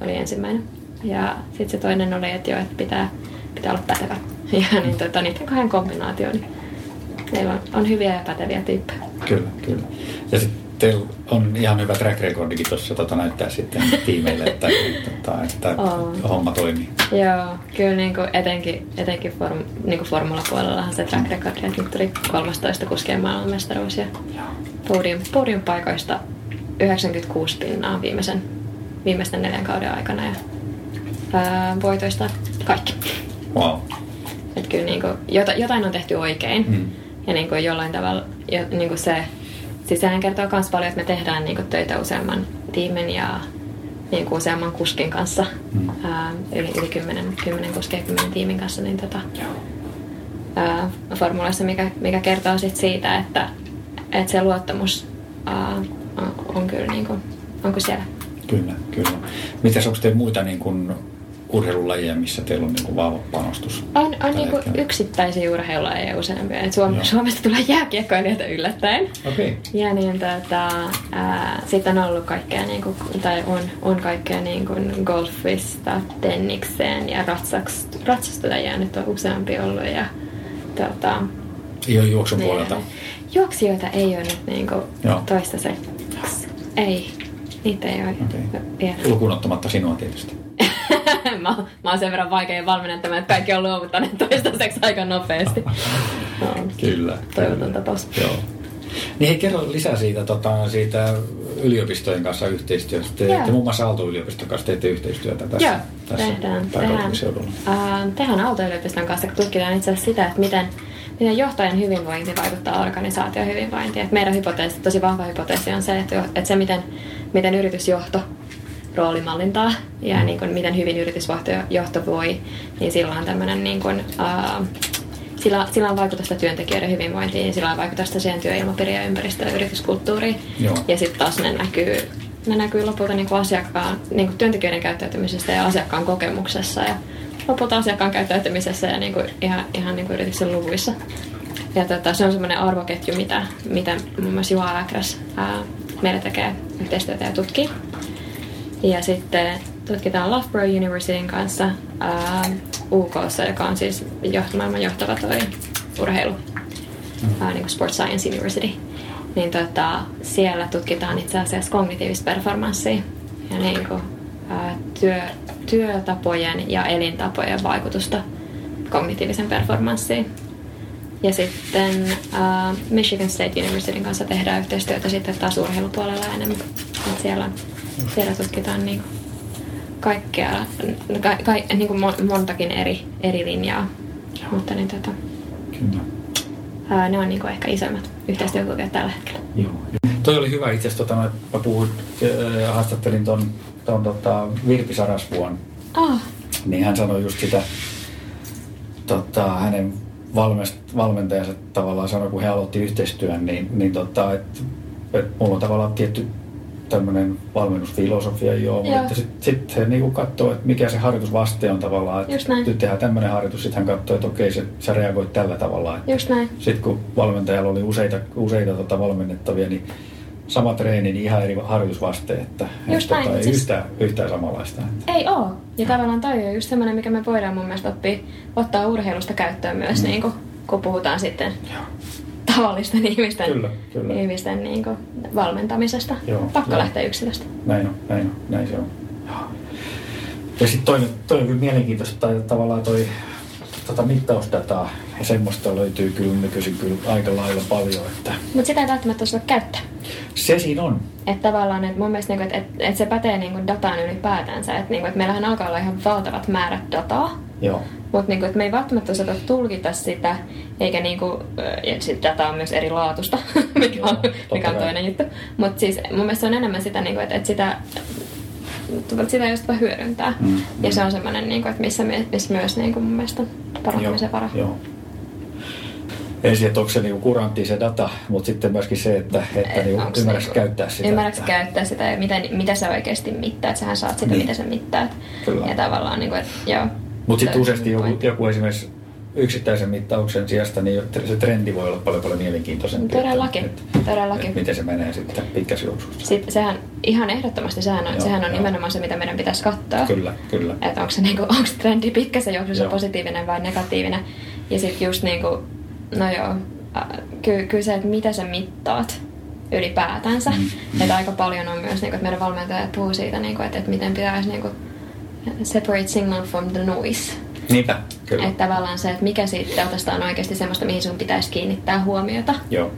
oli ensimmäinen. Ja sitten se toinen oli, että joo, että pitää, pitää olla pätevä. Ja niin tota, niiden kahden kombinaatio, niin meillä on, on hyviä ja päteviä tyyppejä. Kyllä, kyllä. Ja sitten teillä on ihan hyvä track recordikin tuossa tota, näyttää sitten tiimeille, että, tota, että on. homma toimii. Joo, kyllä niin kuin etenkin, etenkin form, niin kuin formula-puolellahan se track record, että nyt tuli 13 kuskien maailmanmestaruus ja podium, podium paikoista 96 pinnaa viimeisen, viimeisten neljän kauden aikana ja ää, voitoista kaikki. Wow. Että kyllä niin kuin, jotain on tehty oikein mm. ja niin kuin jollain tavalla niin kuin se Siis sehän kertoo myös paljon, että me tehdään niin kuin, töitä useamman tiimin ja niin kuin useamman kuskin kanssa, mm. ää, yli, yli kymmenen, kymmenen kuskia kymmenen tiimin kanssa, niin tota, ää, formulassa, mikä, mikä kertoo sit siitä, että, että se luottamus ää, on, on kyllä niin kuin, onko siellä. Kyllä, kyllä. Mitäs onko teillä muita niin kuin urheilulajeja, missä teillä on niin kuin vahva panostus? On, on niin kuin yksittäisiä urheilulajeja useampia. Et Suom- Suomesta tulee jääkiekkoilijoita yllättäen. Okay. Ja niin, tota, sitten on ollut kaikkea, niin kuin, tai on, on kaikkea niin kuin golfista, tennikseen ja ratsastajia nyt on useampi ollut. Ja, tota, ei ole juoksun niin, puolelta? Juoksijoita ei ole nyt niin kuin toistaiseksi. Ei, niitä ei ole okay. vielä. Lukuun ottamatta sinua tietysti. Mä, mä oon sen verran vaikea valmennettama, että kaikki on luovuttaneet toistaiseksi aika nopeasti. No, kyllä. Toivoton tapaus. Joo. Niin hei, kerro lisää siitä, tota, siitä yliopistojen kanssa yhteistyöstä. Te, te muun muassa Aalto-yliopiston kanssa teette yhteistyötä tässä, Joo, tässä tehdään, tehdään, uh, tehdään Aalto-yliopiston kanssa, kun tutkitaan itse asiassa sitä, että miten, miten johtajan hyvinvointi vaikuttaa organisaation hyvinvointiin. Et meidän hypoteesi, tosi vahva hypoteesi on se, että, että se miten, miten yritysjohto roolimallintaa ja mm. niin kuin, miten hyvin yritysjohto voi, niin silloin on tämmöinen niin kuin, uh, sillä, sillä on vaikutusta työntekijöiden hyvinvointiin ja sillä on vaikutusta siihen työilmapiiriin ja ympäristöön ja yrityskulttuuriin. Joo. Ja sitten taas ne näkyy, ne näkyy lopulta niin kuin asiakkaan, niin kuin työntekijöiden käyttäytymisessä ja asiakkaan kokemuksessa ja lopulta asiakkaan käyttäytymisessä ja niin kuin ihan, ihan niin kuin yrityksen luvuissa. Ja tota, se on semmoinen arvoketju, mitä, mitä muun muassa Juha Äkräs meillä tekee yhteistyötä ja tutkii. Ja sitten tutkitaan Loughborough Universityn kanssa ää, UK, joka on siis maailman johtava toi urheilu, mm. ää, niin kuin Sports Science University. Niin tota, siellä tutkitaan itse asiassa kognitiivista performanssia ja niin kuin, ää, työ, työtapojen ja elintapojen vaikutusta kognitiivisen performanssiin. Ja sitten uh, Michigan State Universityn kanssa tehdään yhteistyötä sitten taas urheilupuolella enemmän. Et siellä, siellä tutkitaan niin kaikkea, ka, ka, niin kuin montakin eri, eri linjaa. Joo. Mutta niin, tota, Kyllä. Ää, ne on niin kuin ehkä isoimmat yhteistyökokeet tällä hetkellä. Joo. Toi oli hyvä itse asiassa, tota, mä puhuin, äh, haastattelin ton, ton tota, Virpi Sarasvuon. Oh. Niin hän sanoi just sitä, tota, hänen valmest, valmentajansa tavallaan sanoi, kun he aloitti yhteistyön, niin, niin tota, että et mulla on tavallaan tietty tämmöinen valmennusfilosofia, joo, joo. mutta sitten sit he niinku katsoo, että mikä se harjoitusvaste on tavallaan, että nyt tehdään tämmöinen harjoitus, sitten hän katsoo, että okei, se, sä reagoit tällä tavalla. Just näin. Sitten kun valmentajalla oli useita, useita tota valmennettavia, niin sama treeni, niin ihan eri harjoitusvaste, että, just että näin. Tota, ei siis... yhtään, yhtään samanlaista. Ei oo. Ja tavallaan toi on just semmoinen, mikä me voidaan mun mielestä oppia, ottaa urheilusta käyttöön myös, mm. niin kun, kun puhutaan sitten Joo tavallisten ihmisten, kyllä, kyllä. ihmisten niin kuin valmentamisesta. Joo, Pakko joo. lähteä yksilöstä. Näin on, näin on, näin se on. Ja sitten toinen, toi on kyllä mielenkiintoista, tai tavallaan toi tota mittausdataa, ja semmoista löytyy kyllä nykyisin kyllä aika lailla paljon. Että... Mutta sitä ei välttämättä osata käyttää. Se siinä on. Että tavallaan, että mun mielestä, niin että, että, että se pätee niin kuin dataan ylipäätänsä. Että, niin kuin, että meillähän alkaa olla ihan valtavat määrät dataa. Joo. Mutta niinku, me ei välttämättä osata tulkita sitä, eikä niinku, ja sit data on myös eri laatusta, mikä on, mikä on toinen juttu. Mutta siis mun mielestä se on enemmän sitä, niinku, että, että sitä sitä just hyödyntää. Mm, ja mm. se on semmoinen, niinku, että missä, missä myös niinku, mun mielestä parantamisen vara. Joo ensin, että onko se niinku kurantti se data, mutta sitten myöskin se, että, että niinku ymmärrätkö niinku, käyttää sitä. Ymmärrätkö että... käyttää sitä ja miten, mitä sä oikeasti mittaat. Sähän saat sitä, niin. mitä sä mittaat. Kyllä. Ja tavallaan, niinku, että joo. Mutta sitten useasti joku, joku esimerkiksi yksittäisen mittauksen sijasta, niin se trendi voi olla paljon paljon mielenkiintoisempi. Todellakin, että, todellakin. Että miten se menee sitten pitkässä juoksussa. Sitten sehän ihan ehdottomasti, sehän on, joo, sehän on joo. nimenomaan se, mitä meidän pitäisi katsoa. Kyllä, kyllä. Että onko se, niinku, onko se trendi pitkässä juoksussa joo. positiivinen vai negatiivinen. Ja sitten just niinku, no joo, ky- kyllä se, että mitä sä mittaat ylipäätänsä. Mm. Että aika paljon on myös, niinku, että meidän valmentajat puhuu siitä, niinku, että, että miten pitäisi niinku, separate signal from the noise. Niinpä, kyllä. Että tavallaan se, että mikä siitä datasta on oikeasti semmoista, mihin sun pitäisi kiinnittää huomiota. Joo.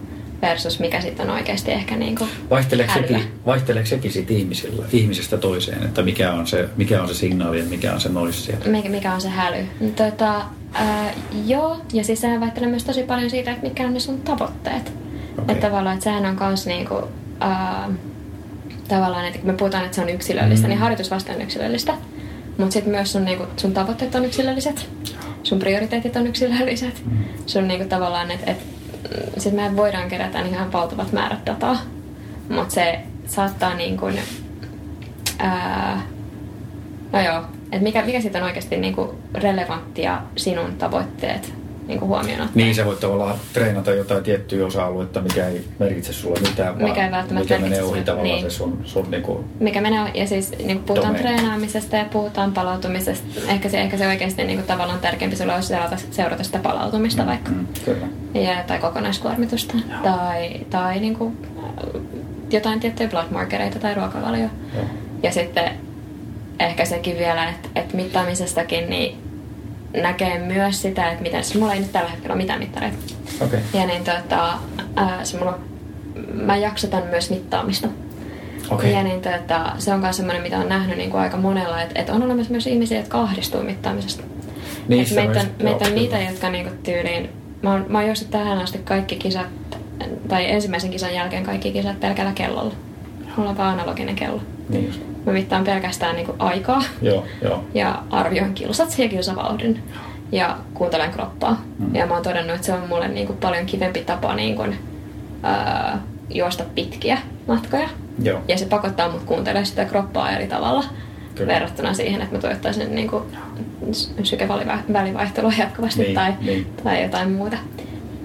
Versus mikä sitten on oikeasti ehkä niin kuin vaihteleeko, sekin, vaihteleeko sekin siitä ihmisillä, ihmisestä toiseen, että mikä on se, mikä on se signaali ja mikä on se noise siellä? Mikä, mikä on se häly? Tota, ää, joo, ja siis sehän vaihtelee myös tosi paljon siitä, että mitkä on ne sun tavoitteet. Okay. Että tavallaan, että sehän on kans niinku, ää, tavallaan, että kun me puhutaan, että se on yksilöllistä, mm. niin harjoitus vasta on yksilöllistä. Mutta sitten myös sun, niinku, sun tavoitteet on yksilölliset, sun prioriteetit on yksilölliset. Mm. Sun niinku, tavallaan, että et, sit me voidaan kerätä niin ihan valtavat määrät dataa, mutta se saattaa niinku, ää, no joo, että mikä, mikä sitten on oikeasti niinku relevanttia sinun tavoitteet niin kuin huomioon ottaa. Niin, sä voit tavallaan treenata jotain tiettyä osa-aluetta, mikä ei merkitse sulle mitään, vaan mikä, ei välttämättä mikä menee ohi tavallaan niin. se sun, sun niin kuin Mikä menee, ja siis niin kuin puhutaan domain. treenaamisesta ja puhutaan palautumisesta. Ehkä se, ehkä se oikeasti niin kuin, tavallaan tärkeämpi sulle olisi seurata, seurata sitä palautumista mm, vaikka. Mm, kyllä. Ja, tai kokonaiskuormitusta. Joo. Tai, tai niin kuin, jotain tiettyjä blood markereita tai ruokavalio. Joo. Ja sitten ehkä sekin vielä, että, että mittaamisestakin, niin näkee myös sitä, että miten, siis mulla ei nyt tällä hetkellä ole mitään mittareita. Okay. Ja niin tota, ää, se mulla mä jaksotan myös mittaamista. Okei. Ja niin, tota, se on myös semmoinen, mitä on nähnyt niin kuin aika monella, että, että on olemassa myös ihmisiä, jotka ahdistuu mittaamisesta. Niin, se meitä, on, meitä on niitä, jotka niinku tyyliin... Mä oon, mä oon juossut tähän asti kaikki kisat, tai ensimmäisen kisan jälkeen kaikki kisat pelkällä kellolla. Mulla on vaan analoginen kello. Niin just. Mä mittaan pelkästään niinku aikaa Joo, joo. ja arvioin kilsat ja kilsavauhdin ja kuuntelen kroppaa. Mm. Ja mä oon todennut, että se on mulle niinku paljon kivempi tapa niinku, ää, juosta pitkiä matkoja. Joo. Ja se pakottaa mut kuuntelemaan sitä kroppaa eri tavalla Kyllä. verrattuna siihen, että mä tuottaisin niinku sykevälivaihtelua jatkuvasti Niin, tai, niin. tai jotain muuta.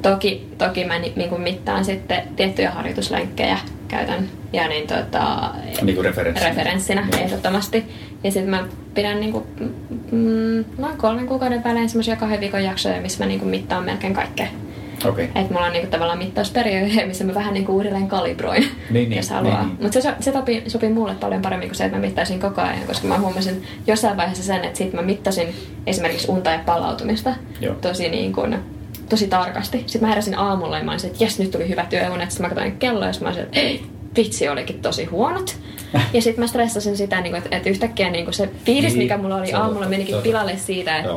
Toki, toki mä ni, niinku mittaan sitten tiettyjä harjoituslenkkejä käytän ja niin tota, Niin kuin referenssinä. referenssinä Niin. ehdottomasti. Ja sitten mä pidän niinku, mm, noin kolmen kuukauden välein semmoisia kahden viikon jaksoja, missä mä niinku mittaan melkein kaikkea. Okei. Että mulla on niinku tavallaan mittausperiode, missä mä vähän niinku uudelleen kalibroin, Niin, niin, jos haluaa. niin, niin. Mutta se, se sopii, sopii mulle paljon paremmin kuin se, että mä mittaisin koko ajan, koska mä huomasin jossain vaiheessa sen, että sit mä mittasin esimerkiksi unta ja palautumista Joo. tosi, niin kuin, tosi tarkasti. Sitten mä heräsin aamulla ja mä olisin, että jes, nyt tuli hyvä työunet. Sitten mä katsoin kelloa ja mä olisin, että ei, vitsi olikin tosi huonot. Ja sitten mä stressasin sitä, niin kuin, että, yhtäkkiä niin kuin se fiilis, Niin, mikä mulla oli aamulla, menikin pilalle siitä, että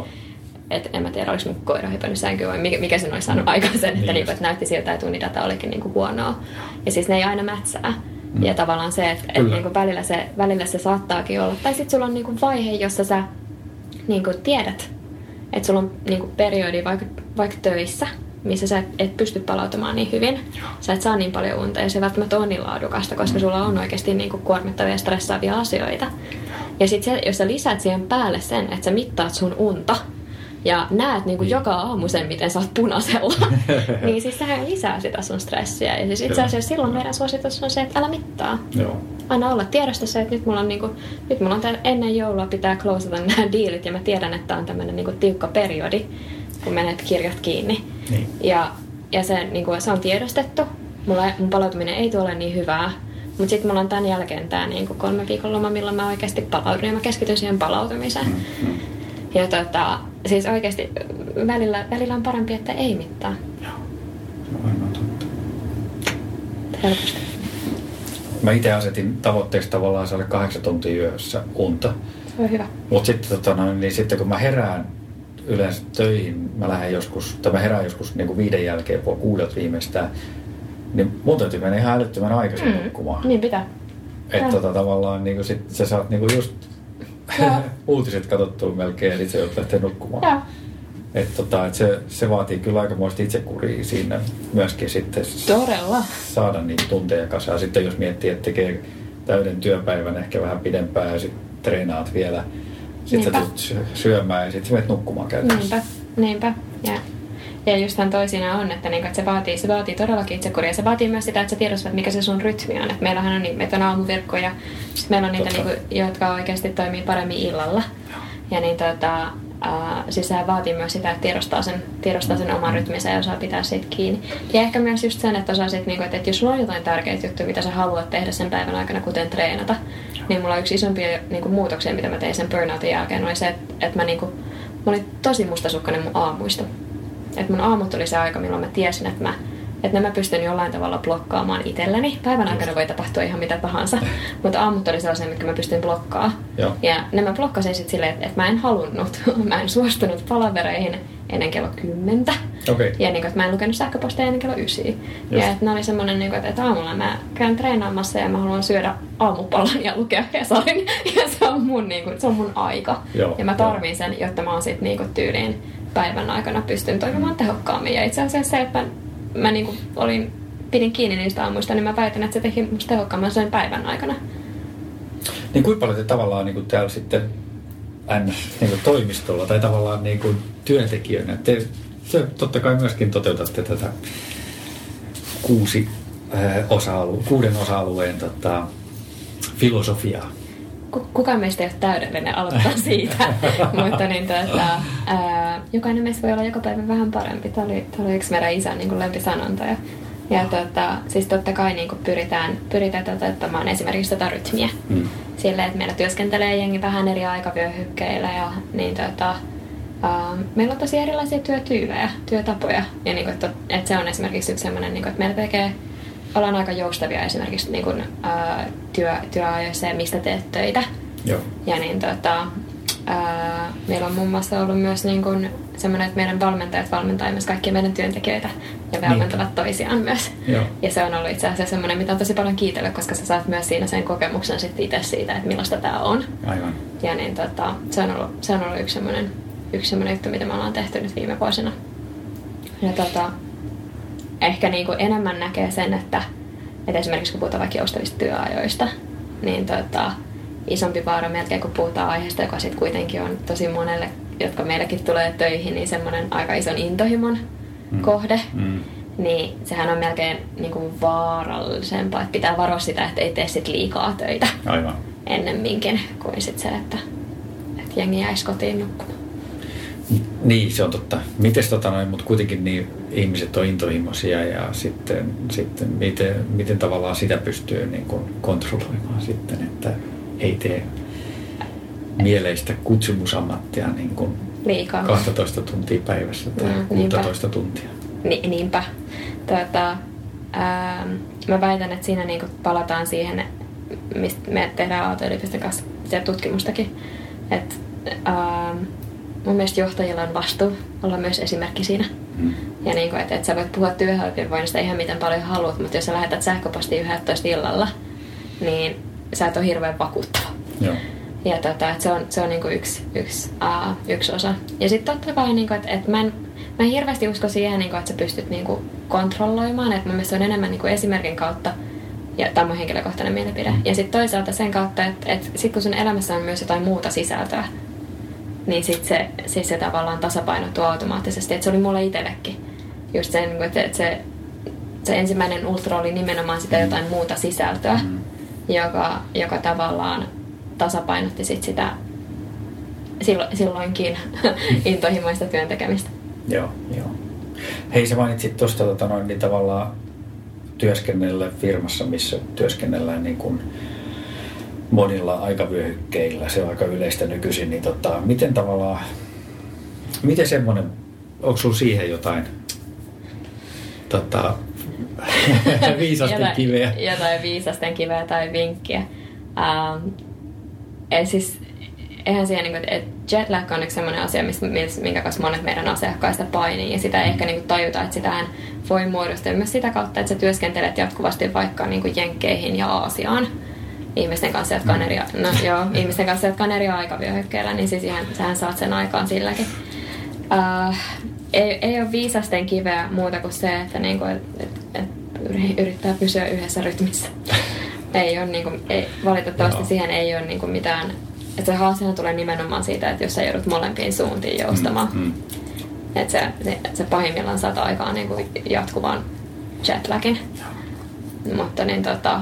et en mä tiedä, oliko mun koira hypännyt sänkyyn vai mikä, mikä sen olisi saanut aikaan sen, että, Niin niinku, että näytti siltä, että unidata olikin niinku huonoa. Ja siis ne ei aina mätsää. Mm. Ja tavallaan se, että et niinku välillä, se, välillä se saattaakin olla. Tai sitten sulla on niinku vaihe, jossa sä niinku tiedät, että sulla on niinku periodi vaikka, vaikka töissä, missä sä et, et pysty palautumaan niin hyvin. Sä et saa niin paljon unta ja se välttämättä ole niin laadukasta, koska sulla on oikeasti niinku kuormittavia ja stressaavia asioita. Ja sitten jos sä lisät siihen päälle sen, että sä mittaat sun unta, ja näet niin kuin joka aamu sen, miten sä oot punaisella, niin siis sehän lisää sitä sun stressiä. Ja siis itse asiassa silloin meidän suositus on se, että älä mittaa. Joo. Aina olla tiedosta se, että nyt mulla on, niinku, nyt mulla on tää, ennen joulua pitää closata nämä diilit ja mä tiedän, että on tämmönen niinku tiukka periodi, kun menet kirjat kiinni. Niin. Ja, ja se, niinku, se on tiedostettu. Mulla, mun palautuminen ei tule niin hyvää. Mutta sitten mulla on tämän jälkeen tämä niinku kolme viikon loma, milloin mä oikeasti palaudun ja mä keskityn siihen palautumiseen. Mm, mm. Ja tota, siis oikeasti välillä, välillä on parempi, että ei mittaa. Joo. Se on totta. Helposti. Mä itse asetin tavoitteeksi tavallaan saada kahdeksan tuntia yössä unta. Se on hyvä. Mutta sitten, tota, niin sitten kun mä herään yleensä töihin, mä lähden joskus, tai mä herään joskus niin kuin viiden jälkeen, puoli kuudelta viimeistään, niin mun täytyy mennä ihan älyttömän aikaisin mm. nukkumaan. Niin pitää. Että tota, tavallaan niin kuin sit, sä saat niin kuin just. uutiset katsottua melkein sit sä joudut lähteä nukkumaan. Joo. Et tota, et se, se vaatii kyllä aikamoista itsekuria siinä myöskin sitten Todella. saada niitä tunteja kasaan. Sitten jos miettii, että tekee täyden työpäivän ehkä vähän pidempään ja sitten treenaat vielä. Sitten sä tulet syö- syömään ja sitten menet nukkumaan käytännössä. Niinpä, niinpä. Ja, ja justhan toisinaan on, että, niinku, että se, vaatii, se vaatii todellakin itsekuria. Se vaatii myös sitä, että sä tiedostat, mikä se sun rytmi on. Et meillähän on, niin, meitä on aamuvirkkoja, sitten meillä on niitä, niinku, jotka oikeasti toimii paremmin illalla. Ja niin tota, Uh, siis sehän vaatii myös sitä, että tiedostaa sen, tiedostaa sen oman rytminsä ja osaa pitää siitä kiinni. Ja ehkä myös just sen, että osaa sit, niinku, että, että jos sulla on jotain tärkeitä juttuja, mitä sä haluat tehdä sen päivän aikana, kuten treenata, niin mulla yksi isompia niinku, muutoksia, mitä mä tein sen burnoutin jälkeen, oli se, että, että mä, niinku, mä olin tosi mustasukkainen mun aamuista. Että mun aamut oli se aika, milloin mä tiesin, että mä että nämä pystyn jollain tavalla blokkaamaan itselleni. Päivän aikana voi tapahtua ihan mitä tahansa, mutta aamut oli sellaisia, mitkä mä pystyn blokkaamaan. Joo. Ja nämä blokkasin sitten silleen, että, että mä en halunnut, mä en suostunut palavereihin ennen kello kymmentä. Okei. Ja niin kuin, että mä en lukenut sähköposteja ennen kello. Just. Ja että ne oli semmoinen, niin kuin, että, että aamulla mä käyn treenaamassa ja mä haluan syödä aamupalan ja lukea Hesarin. Ja se on mun, niin kuin, se on mun aika. Joo, ja mä tarvin sen, jotta mä oon sitten niin kuin, tyyliin päivän aikana pystyn toimimaan tehokkaammin. Ja itse asiassa se, että mä, niin kuin, olin, pidin kiinni niistä aamuista, niin mä väitän, että se teki musta tehokkaamman sen päivän aikana. Niin kuinka paljon te tavallaan niin kuin täällä sitten N, niin kuin toimistolla tai tavallaan niin kuin työntekijöinä, te, te totta kai myöskin toteutatte tätä kuusi osa-alue, kuuden osa-alueen tota, filosofiaa. Ku- kukaan meistä ei ole täydellinen aloittaa siitä, mutta niin, tuota, ää, jokainen meistä voi olla joka päivä vähän parempi. Tämä oli, tämä oli yksi meidän isän niin kuin lempisanontoja. Ja tuota, siis totta kai niin kuin pyritään, pyritään toteuttamaan esimerkiksi tätä rytmiä. Mm. Silleen, että meillä työskentelee jengi vähän eri aikavyöhykkeillä ja niin tuota, meillä on tosi erilaisia työtyylejä, työtapoja. Ja niin kuin, että, että se on esimerkiksi yksi sellainen, niin kuin, että meillä tekee ollaan aika joustavia esimerkiksi niin kuin, ää, työ, työajoissa ja mistä teet töitä. Joo. Ja niin tota, ää, meillä on muun muassa ollut myös niin kuin semmoinen, että meidän valmentajat valmentaa myös kaikkia meidän työntekijöitä ja Niin. valmentavat toisiaan myös. Joo. Ja se on ollut itse asiassa semmoinen, mitä on tosi paljon kiitellä, koska sä saat myös siinä sen kokemuksen sitten itse siitä, että millaista tämä on. Aivan. Ja niin tota, se on ollut, se on ollut yksi semmoinen, yksi semmoinen juttu, mitä me ollaan tehty nyt viime vuosina. Ja tota, ehkä niin kuin enemmän näkee sen, että, että esimerkiksi kun puhutaan vaikka joustavista työajoista, niin tota, isompi vaara melkein kun puhutaan aiheesta, joka sitten kuitenkin on tosi monelle, jotka meilläkin tulee töihin, niin semmoinen aika ison intohimon Mm. kohde. Mm. Niin sehän on melkein niin kuin vaarallisempaa, että pitää varoa sitä, että ei tee sit liikaa töitä Aivan. ennemminkin kuin sit se, että, että jengi jäisi kotiin nukkumaan. Niin, se on totta. Mites tota noin, mutta kuitenkin niin ihmiset on intohimoisia ja sitten, sitten miten, miten tavallaan sitä pystyy niin kuin kontrolloimaan sitten, että ei tee mieleistä kutsumusammattia niin kuin Liikaa. 12 tuntia päivässä tai Mm, niinpä. 16 tuntia. Ni, niinpä. Tota, ää, mä väitän, että siinä niinku palataan siihen, mistä me tehdään Aalto-yliopiston kanssa tutkimustakin. Et, ää, mun mielestä johtajilla on vastuu olla myös esimerkki siinä. Mm. Ja niinku, että et sä voit puhua työhyvinvoinnista ihan miten paljon haluat, mutta jos sä lähetät sähköpostia 11 illalla, niin sä et ole hirveän vakuuttava. Joo. Ja tota, et se on, se on niinku yksi, yksi, aa, yksi osa. Ja sitten totta kai, niinku, että et mä, en, mä en hirveästi usko siihen, niinku, että sä pystyt niinku, kontrolloimaan. Et mun mielestä se on enemmän niinku, esimerkin kautta, ja tämä on henkilökohtainen mielipide. Ja sitten toisaalta sen kautta, että et sit kun sun elämässä on myös jotain muuta sisältöä, niin sitten se, siis se tavallaan tasapainottuu automaattisesti. Et se oli mulle itsellekin. Just se, niinku, että et se, se ensimmäinen ultra oli nimenomaan sitä jotain muuta sisältöä, Mm. joka, joka tavallaan tasapainotti sit sitä sillo, silloinkin intohimoista työn tekemistä. Joo, joo. Hei, sä mainitsit tuosta tota noin, niin tavallaan työskennellä firmassa, missä työskennellään niin kuin monilla aikavyöhykkeillä, se on aika yleistä nykyisin, niin tota, miten tavallaan, miten semmoinen, onko sulla siihen jotain tota, viisasten jotain, kiveä? Jotain viisasten kiveä tai vinkkiä. Ähm, et siis, eihän siihen, niin kuin, että jetlag on yksi sellainen asia, minkä kanssa monet meidän asiakkaista painii. Ja sitä ei ehkä niin kuin, tajuta, että sitähän voi muodostua myös sitä kautta, että sä työskentelet jatkuvasti vaikka niin kuin Jenkkeihin ja Aasiaan ihmisten kanssa, jotka on eri, no, joo, ihmisten kanssa, jotka on eri aikavyöhykkeillä, niin siis ihan, sähän saat sen aikaan silläkin. Uh, ei, ei ole viisasten kiveä muuta kuin se, että niinku, et, et, et yri- yrittää pysyä yhdessä rytmissä. ei ole, niinku, ei, valitettavasti Joo. siihen ei ole niinku mitään... Että se haastehan tulee nimenomaan siitä, että jos sä joudut molempiin suuntiin joustamaan. Mm, mm. Että se, se, se pahimmillaan saat aikaan niinku jatkuvan jetlagin. Mutta niin tota,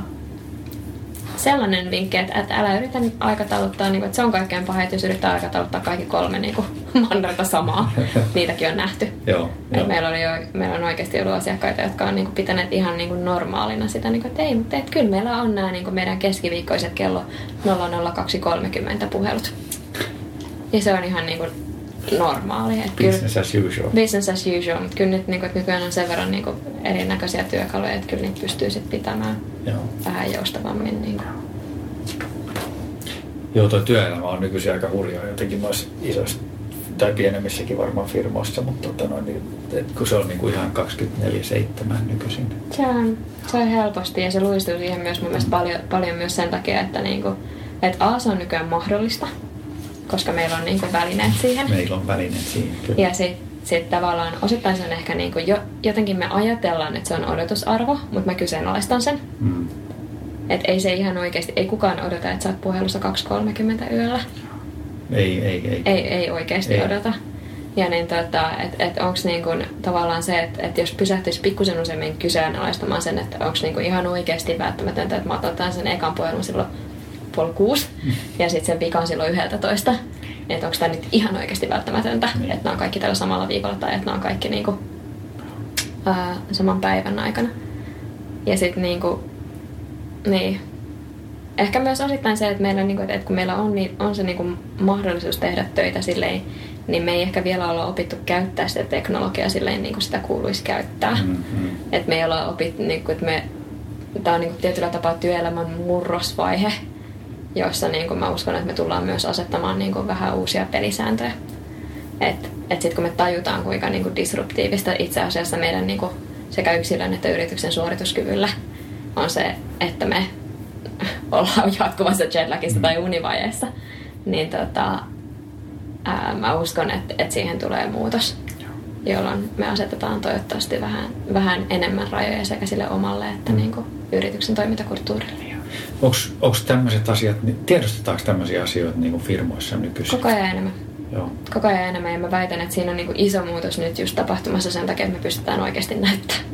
sellainen vinkki, että, että älä yritä aikatauluttaa, niin kuin, että se on kaikkein pahin, jos yrittää aikatauluttaa kaikki kolme niin kuin, mannerta samaa. Niitäkin on nähty. Joo, joo. meillä, oli jo, meillä on oikeasti ollut asiakkaita, jotka on niin kuin, pitäneet ihan niin kuin, normaalina sitä, niin kuin, että ei, mutta et, kyllä meillä on nämä niin kuin, meidän keskiviikkoiset kello 00230 puhelut. Ja se on ihan niin kuin, normaali. Et kyllä, Business as usual. business as usual, mutta kyllä nyt, niin kuin, että nykyään on sen verran niin kuin, erinäköisiä työkaluja, että kyllä niitä pystyy sit pitämään Joo. vähän joustavammin. Niin kuin. Joo, tuo työelämä on nykyisin aika hurjaa jotenkin noissa isoissa tai pienemmissäkin varmaan firmoissa, mutta tota noin, niin, et kun se on niinku ihan 24-7 nykyisin. Se on, se on helposti ja se luistuu siihen myös mun mielestä paljon, paljon myös sen takia, että, niinku, että A se on nykyään mahdollista, koska meillä on niinku välineet siihen. Meillä on välineet siihen kyllä. Ja sitten sit tavallaan osittain se on ehkä niinku jo, jotenkin me ajatellaan, että se on odotusarvo, mutta mä kyseenalaistan sen. Mm. Että ei se ihan oikeasti, ei kukaan odota, että sä oot puhelussa 2.30 yöllä. Ei, ei, ei. Ei, ei oikeasti Ei. odota. Ja niin tota, että et onko niinku tavallaan se, että et jos pysähtyisi pikkusen useammin kyseenalaistamaan sen, että onko niinku ihan oikeasti välttämätöntä, että mä otan sen ekan puhelun silloin puoli kuusi ja sitten sen vikan silloin yhdeltä toista. Että onko tämä nyt ihan oikeasti välttämätöntä, Niin. että nämä on kaikki tällä samalla viikolla tai että nämä on kaikki niinku, ää, saman päivän aikana. Ja sitten niinku, niin, ehkä myös osittain se, että, meillä, niinku, että kun meillä on, niin on se niinku mahdollisuus tehdä töitä silleen, niin me ei ehkä vielä olla opittu käyttää sitä teknologiaa silleen, niin kuin sitä kuuluisi käyttää. Mm, mm. Että me ei olla opittu, niin kuin, että me tämä on niin kuin tietyllä tapaa työelämän murrosvaihe, jossa niin kuin mä uskon, että me tullaan myös asettamaan niin kuin vähän uusia pelisääntöjä. Että et sitten kun me tajutaan, kuinka niin kuin disruptiivista itse asiassa meidän niin kuin sekä yksilön että yrityksen suorituskyvyllä on se, että me ollaan jatkuvassa jetlagissa tai mm. univajeessa, niin tota, ää, mä uskon, että, että siihen tulee muutos, jolloin me asetetaan toivottavasti vähän, vähän enemmän rajoja sekä sille omalle että mm. niin kuin yrityksen toimintakulttuurille. Onko tämmöiset asiat, niin tiedostetaanko tämmöisiä asioita niin kuin firmoissa nykyisin? Koko ajan enemmän. Joo. Koko ajan enemmän ja mä väitän, että siinä on niin kuin iso muutos nyt just tapahtumassa sen takia, että me pystytään oikeasti näyttämään,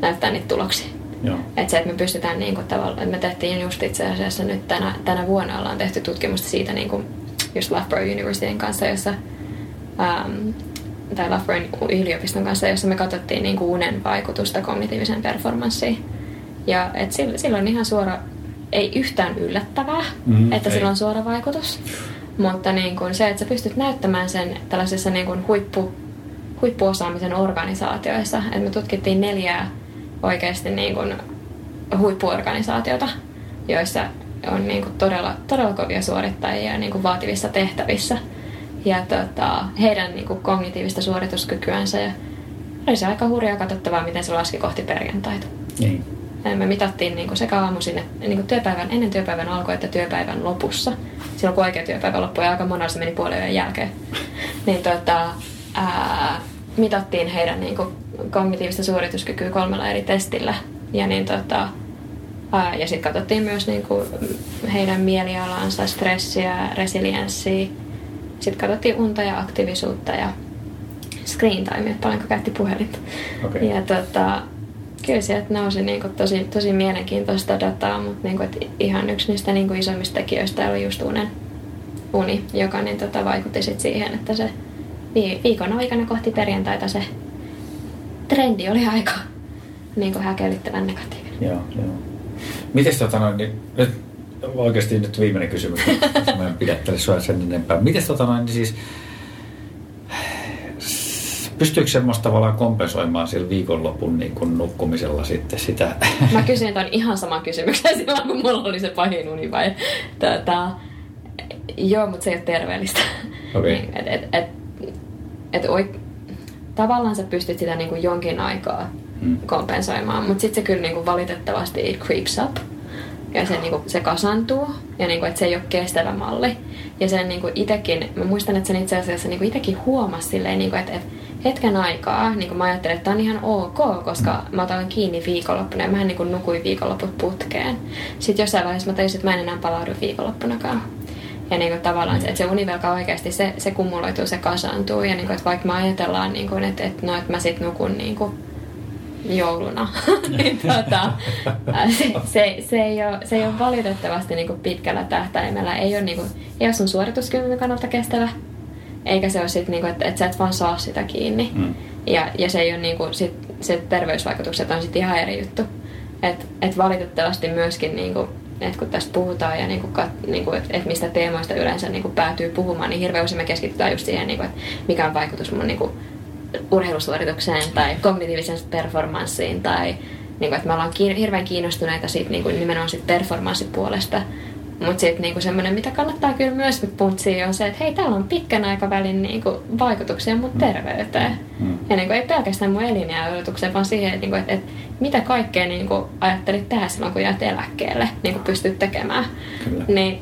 näyttämään niitä tuloksia. Joo. Että se, että me pystytään niin kuin tavallaan, että me tehtiin just itse asiassa nyt tänä, tänä vuonna ollaan tehty tutkimusta siitä niin kuin just Loughborough Universityn kanssa, jossa um, tai Loughborough yliopiston kanssa, jossa me katsottiin niin kuin unen vaikutusta kognitiiviseen performanssiin. Ja et sillä, sillä on ihan suora, ei yhtään yllättävää, mm, että ei. sillä on suora vaikutus. Mutta niin kuin se, että sä pystyt näyttämään sen tällaisessa niin kuin huippu, huippuosaamisen organisaatioissa, että me tutkittiin neljää oikeasti niin kuin huippuorganisaatiota, joissa on niin kuin todella, todella kovia suorittajia niin kuin vaativissa tehtävissä. Ja tota, heidän niin kuin kognitiivista suorituskykyänsä. Ja oli se aika hurjaa katsottavaa, miten se laski kohti perjantaita. Niin. Me mitattiin niin sekä aamuisin että niin kuin työpäivän, ennen työpäivän alkua että työpäivän lopussa. Silloin kun oikea työpäivä loppui ja aika monella se meni puolen jälkeen. niin tota, ää, mitattiin heidän niin kuin, kognitiivista suorituskykyä kolmella eri testillä. Ja, niin, tota, ää, ja sitten katsottiin myös niin kuin, heidän mielialansa, stressiä, resilienssiä. Sitten katsottiin unta ja aktiivisuutta ja screen time, paljonko käytti puhelinta. Okay. Ja tota, kyllä sieltä nousi niin kuin, tosi, tosi mielenkiintoista dataa, mutta niin kuin, ihan yksi niistä niin kuin, isommista tekijöistä oli just unen, uni, joka niin, tota, vaikutti sit siihen, että se viikon aikana kohti perjantaita se trendi oli aika niin kuin häkellyttävän negatiivinen. Joo, joo. Miten tota noin, niin, nyt oikeasti nyt viimeinen kysymys, mä en pidättele sua sen enempää. Miten tota noin, niin siis, pystyykö semmoista tavallaan kompensoimaan sillä viikonlopun niin kuin nukkumisella sitten sitä? Mä kysyin ton ihan saman kysymyksen silloin, kun mulla oli se pahin uni vai tota, Joo, mutta se ei ole terveellistä. Okay. et, et, et, et oik, tavallaan sä pystyt sitä niin kuin jonkin aikaa hmm. kompensoimaan, mutta sitten se kyllä niin kuin valitettavasti it creeps up. Ja se, niin kuin, se kasantuu ja niin kuin, että se ei ole kestävä malli. Ja sen niin kuin itekin, mä muistan, että sen itse asiassa niin kuin itekin huomasi silleen, niin kuin, että, että hetken aikaa niin mä ajattelin, että tämä on ihan ok, koska mä otan kiinni viikonloppuna ja mä niin kuin nukuin viikonloput putkeen. Sitten jossain vaiheessa mä tajusin, että mä en enää palaudu viikonloppunakaan. Ja niin kuin tavallaan, että se univelka oikeasti se, se kumuloituu, se kasaantuu. Ja niin kuin, että vaikka me ajatellaan, niin kuin, että, että, no, että mä sitten nukun niin kuin jouluna, niin tota, se, se, se, ei ole, se ei ole valitettavasti niin kuin pitkällä tähtäimellä. Ei ole, niin kuin, ei ole sun suorituskyvyn kannalta kestävä. Eikä se ole sit, niin kuin, että, että sä et vaan saa sitä kiinni. Mm. Ja, ja se ei ole niin kuin, sit, se terveysvaikutukset on sitten ihan eri juttu. Et, et valitettavasti myöskin niin kuin, että kun tästä puhutaan ja niinku, niinku, että et mistä teemoista yleensä niinku päätyy puhumaan, niin hirveän usein me keskitytään just siihen, niinku, että mikä on vaikutus mun niinku, urheilusuoritukseen tai kognitiiviseen performanssiin tai niinku, että me ollaan kiin- hirveän kiinnostuneita siitä niinku, nimenomaan siitä performanssipuolesta. Mutta sitten niinku semmoinen, mitä kannattaa kyllä myös puntsia, on se, että hei, täällä on pitkän aikavälin niinku, vaikutuksia mun mm. terveyteen. Mm. Ja niinku, ei pelkästään mun elinjääodotukseen, vaan siihen, että niinku, et, et, mitä kaikkea niinku, ajattelit tehdä silloin, kun jäät eläkkeelle, niinku, pystyt tekemään. Kyllä. Niin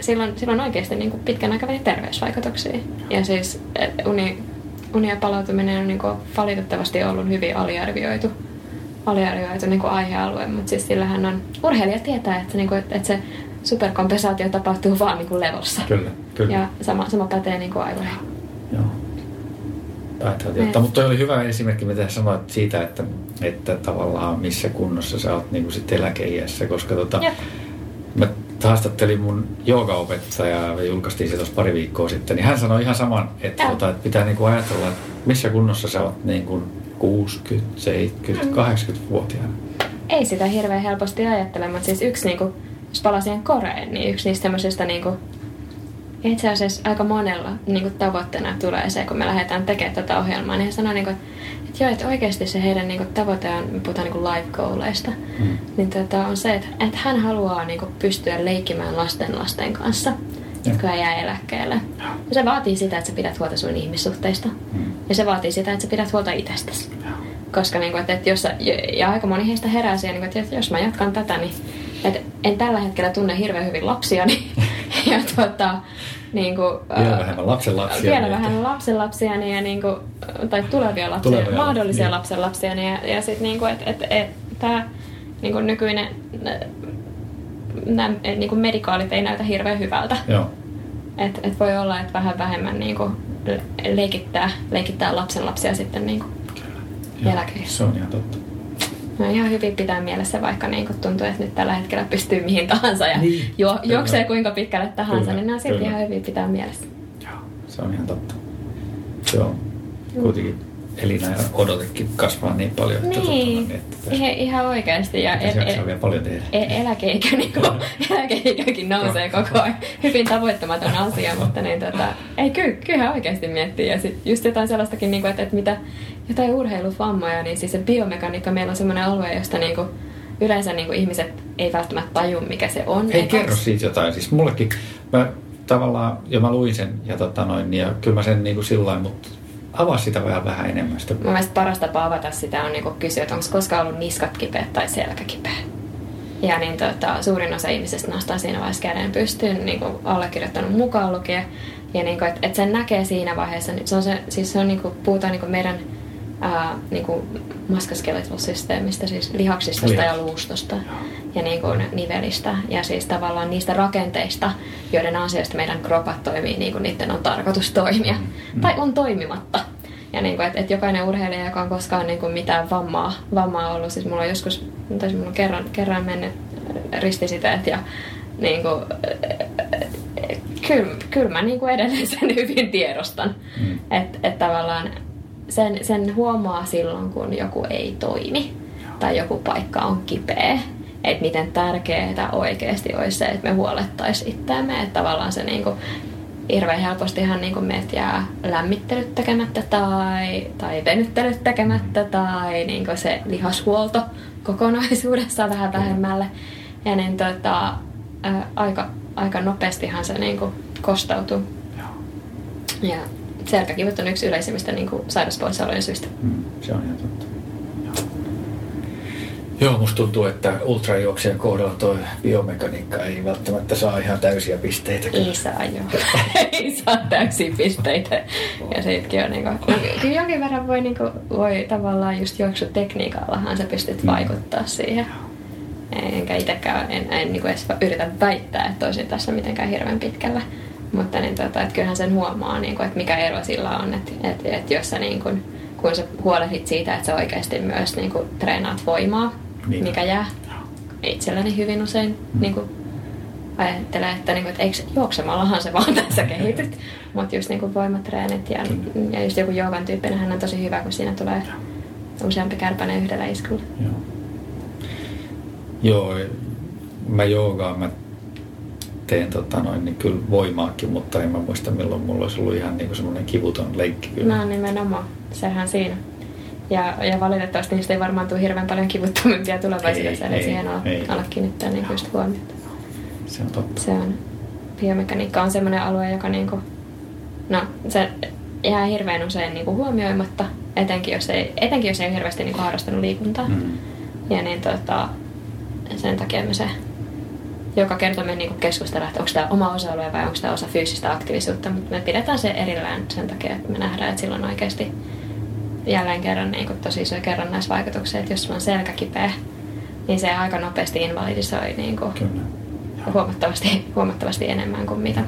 silloin, silloin oikeasti niinku, pitkän aikavälin terveysvaikutuksia. Ja siis et, uni, uni ja palautuminen on niinku, valitettavasti ollut hyvin aliarvioitu aliarvioitu niin aihealue, mutta siis sillähän on, urheilija tietää, että, niin kuin, että se superkompensaatio tapahtuu vaan niin kuin levossa. Kyllä, kyllä. Ja sama, sama pätee niin kuin aivoihin. Joo. Mutta toi oli hyvä esimerkki, mitä sanoit siitä, että, että tavallaan missä kunnossa sä oot niin kuin sit eläkeiässä, koska tota, mä haastattelin mun joogaopettajaa ja julkaistiin se tuossa pari viikkoa sitten, niin hän sanoi ihan saman, että, tota, että pitää niin kuin ajatella, että missä kunnossa sä oot niin kuin 60, 70, mm. 80-vuotiaana. Ei sitä hirveän helposti ajattele, mutta siis yksi niin kuin jos palaan siihen Koreen, niin yksi niistä tämmöisistä niinku itse asiassa aika monella niin kuin tavoitteena tulee se, kun me lähdetään tekemään tätä ohjelmaa, niin he sanoo, niin kuin, että joo, että oikeasti se heidän niin kuin, tavoite on, me puhutaan niin life goaleista, mm. niin tota, on se, että, että hän haluaa niin kuin, pystyä leikkimään lasten lasten kanssa, jotka jää eläkkeelle. Ja se vaatii sitä, että sä pidät huolta sun ihmissuhteista. Mm. Ja se vaatii sitä, että sä pidät huolta itsestäsi. Koska niin kuin, että, että jos, ja aika moni heistä herää siihen, niin kuin, että jos mä jatkan tätä, niin että en tällä hetkellä tunne hirveän hyvin lapsia, niin, ja tuota, niin kuin, vielä vähemmän lapsenlapsia. Vielä niin vähemmän lapsenlapsia niin, ja niin kuin, tai tulevia lapsia, tulevia, mahdollisia niin. lapsenlapsia. Niin, ja, ja sitten niin kuin, että et, et, tämä niin kuin nykyinen nämä niin kuin medikaalit ei näytä hirveän hyvältä. Joo. Et, et voi olla, että vähän vähemmän niin kuin leikittää, leikittää lapsenlapsia sitten niin kuin eläkeiässä. Se on ihan totta. No ihan hyvin pitää mielessä, vaikka niin kuin tuntuu, että nyt tällä hetkellä pystyy mihin tahansa ja niin, jo, juoksee kuinka pitkälle tahansa, kyllä, niin nämä silti kyllä. ihan hyvin pitää mielessä. Joo, se on ihan totta. Joo, kuitenkin Elina ja odotekin kasvaa niin paljon. Että niin, tuota, että tässä, ihan oikeasti. Ja el, el, vielä paljon tehdä. El, eläkeikä, niin kuin, eläkeikäkin nousee koko ajan. Hyvin tavoittamaton asia, mutta niin, tota, ei, kyllä, kyllä oikeasti miettii. Ja sit just jotain sellaistakin, niin kuin, että, että mitä, jotain urheiluvammoja, niin siis se biomekaniikka meillä on sellainen alue, josta niin kuin, yleensä niin kuin ihmiset ei välttämättä taju, mikä se on. Hei, kerro siitä jotain. Siis mullekin, mä tavallaan, ja mä luin sen, ja, tota noin, ja kyllä mä sen niin kuin sillä mutta avaa sitä vähän, vähän enemmän. Sitä. Mun mielestä paras tapa avata sitä on niin kysyä, että onko koskaan ollut niskat kipeät tai selkä kipeä. Ja niin tota, suurin osa ihmisistä nostaa siinä vaiheessa käden pystyyn, niin kuin allekirjoittanut mukaan lukee. Ja niin kuin, että, että sen näkee siinä vaiheessa, niin se on se, siis se on niin kuin, puhutaan niin kuin meidän ää, niin kuin maskaskeletal-systeemistä, siis lihaksista Lihaks. ja luustosta ja niin kuin nivelistä ja siis tavallaan niistä rakenteista, joiden ansiosta meidän kropat toimii niin kuin niiden on tarkoitus toimia mm. tai on toimimatta. Ja niin kuin, että, että jokainen urheilija, joka on koskaan niin kuin mitään vammaa, vammaa ollut, siis mulla on joskus, tai mulla on kerran, kerran mennyt ristisiteet ja niin kuin, kyllä, kyllä mä niin kuin edelleen sen hyvin tiedostan. Mm. Että et tavallaan sen, sen huomaa silloin, kun joku ei toimi tai joku paikka on kipeä. Että miten tärkeää oikeasti olisi se, että me huolettaisiin itseämme. Että tavallaan se niinku, hirveän helpostihan niinku meet jää lämmittelyt tekemättä tai, tai venyttelyt tekemättä tai niinku se lihashuolto kokonaisuudessaan vähän vähemmälle. Ja niin tota, ää, aika, aika nopeastihan se niinku kostautuu. Ja selkäkivut on yksi yleisimmistä niin kuin sairauspoissaolojen syistä. Mm, se on ihan totta. Joo. musta tuntuu, että ultrajuoksijan kohdalla tuo biomekaniikka ei välttämättä saa ihan täysiä pisteitä. Ei saa, joo. ei saa täysiä pisteitä. Ja sitkin on niin kuin, kyllä jonkin verran voi, niin kuin, voi tavallaan just juoksutekniikallahan sä pystyt mm. vaikuttaa siihen. Enkä itsekään, en, en niin kuin edes yritä väittää, että olisin tässä mitenkään hirveän pitkällä. Mutta niin, tota, että kyllähän sen huomaa, niin kuin, että mikä ero sillä on, että, että, että jos sä niin kuin, kun sä huolehdit siitä, että sä oikeasti myös niin kuin, treenaat voimaa, niin. mikä jää itselläni hyvin usein mm. niin kuin, ajattelee, että, niin kuin, että eikö juoksemallahan se vaan tässä kehityt. Mutta just niin kuin voimatreenit ja, ja just joku joogan tyyppinen, hän on tosi hyvä, kun siinä tulee useampi kärpäinen yhdellä iskulla. Joo. Joo, mä joogaan, mä teen tota noin, niin kyllä voimaakin, mutta en mä muista milloin mulla olisi ollut ihan niin semmoinen kivuton leikki. Kyllä. No nimenomaan, sehän siinä. Ja, ja valitettavasti niistä ei varmaan tule hirveän paljon kivuttomimpia tulevaisuudessa, eli siihen ala, ala kiinnittää niin huomiota. Se on totta. Se on. Biomekaniikka on semmoinen alue, joka niin kuin, no, se jää hirveän usein niin kuin huomioimatta, etenkin jos ei, etenkin jos ei ole hirveästi niin kuin harrastanut liikuntaa. Mm. Ja niin tota, sen takia me se joka kerta me niinku keskustellaan, että onko tämä oma osa-alue vai onko tämä osa fyysistä aktiivisuutta, mutta me pidetään se erillään sen takia, että me nähdään, että silloin oikeasti jälleen kerran niinku tosi isoja kerrannaisvaikutuksia, että jos sulla on selkä kipeä, niin se aika nopeasti invalidisoi niinku huomattavasti, huomattavasti enemmän kuin mitä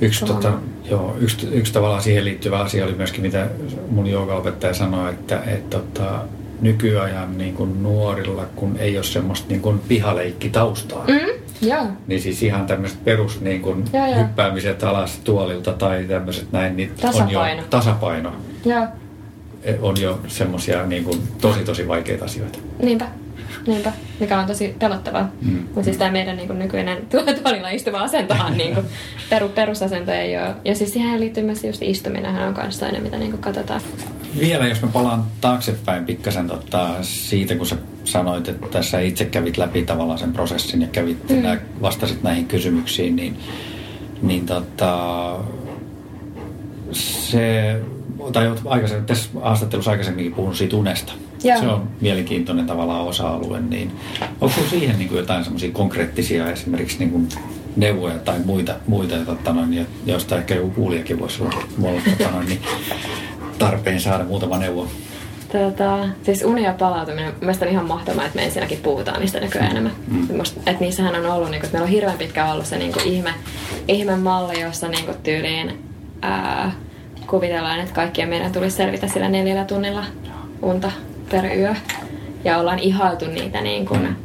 Yksi, tota, joo, yksi, yksi tavallaan siihen liittyvä asia oli myöskin, mitä mun joogaopettaja sanoi, että et, tota, nykyajan niin kuin nuorilla, kun ei ole semmoista niin kuin pihaleikki-taustaa. Mm, joo. Niin siis ihan tämmöiset perus niin kuin joo, hyppäämiset alas tuolilta tai tämmöiset näin, niin tasapaino. on jo tasapaino. Joo. E, on jo semmoisia niin kuin tosi tosi vaikeita asioita. Niinpä. Niinpä, mikä on tosi pelottavaa. Mm. Mutta siis tämä meidän niin nykyinen tuolilla istuva asentohan, niin kuin, peru, perusasento ei ole. Ja siis siihen liittyy myös just istuminen, on kanssa toinen, mitä niin kuin katsotaan. Vielä jos mä palaan taaksepäin pikkasen tota, siitä, kun sä sanoit, että tässä itse kävit läpi tavallaan sen prosessin ja kävit mm. nää, vastasit näihin kysymyksiin, niin, niin tota, se, tai aikaisemmin, tässä haastattelussa aikaisemminkin puhunut siitä unesta. Joo. Se on mielenkiintoinen tavallaan osa-alue, niin onko siihen niin kuin jotain semmoisia konkreettisia esimerkiksi niin kuin neuvoja tai muita, muita totta noin, joista ehkä joku kuulijakin voisi olla, olla totta noin, niin tarpeen saada muutama neuvo? Tota, siis uni ja palautuminen, mielestäni on ihan mahtavaa, että me ensinnäkin puhutaan niistä nykyään enemmän. Mm. Että niissähän on ollut, niin kuin, että meillä on hirveän pitkään ollut se niin ihme, ihme malli, jossa niin kuin, tyyliin ää, kuvitellaan, että kaikkien meidän tulisi selvitä sillä neljällä tunnilla unta per yö. Ja ollaan ihailtu niitä niin kuin,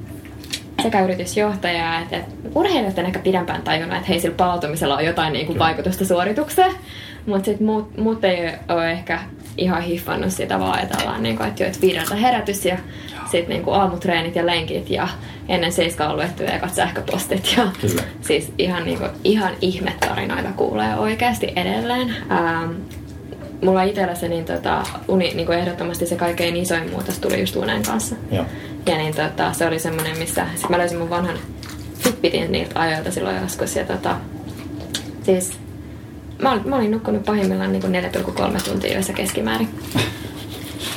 sekä yritysjohtajaa että, että urheilijat on ehkä pidempään tajunnut, että hei sillä palautumisella on jotain niin kuin, vaikutusta suoritukseen. Mutta sitten muut, muut ei ole ehkä ihan hiffannut sitä, vaan ajatellaan, niin kuin, että, jo, että viideltä herätys ja sitten niin kuin aamutreenit ja lenkit ja ennen seiskaa on luettu ekat sähköpostit. Ja Kyllä. Siis ihan, niin kuin, ihan ihmetarinoita kuulee oikeasti edelleen. Ähm, mulla itsellä se niin, tota, uni, niin kuin ehdottomasti se kaikkein isoin muutos tuli just unen kanssa. Ja, ja niin, tota, se oli semmoinen, missä sit mä löysin mun vanhan Fitbitin niiltä ajoilta silloin joskus. Ja tota, siis mä, olin, mä olin nukkunut pahimmillaan niin 4,3 tuntia yössä keskimäärin.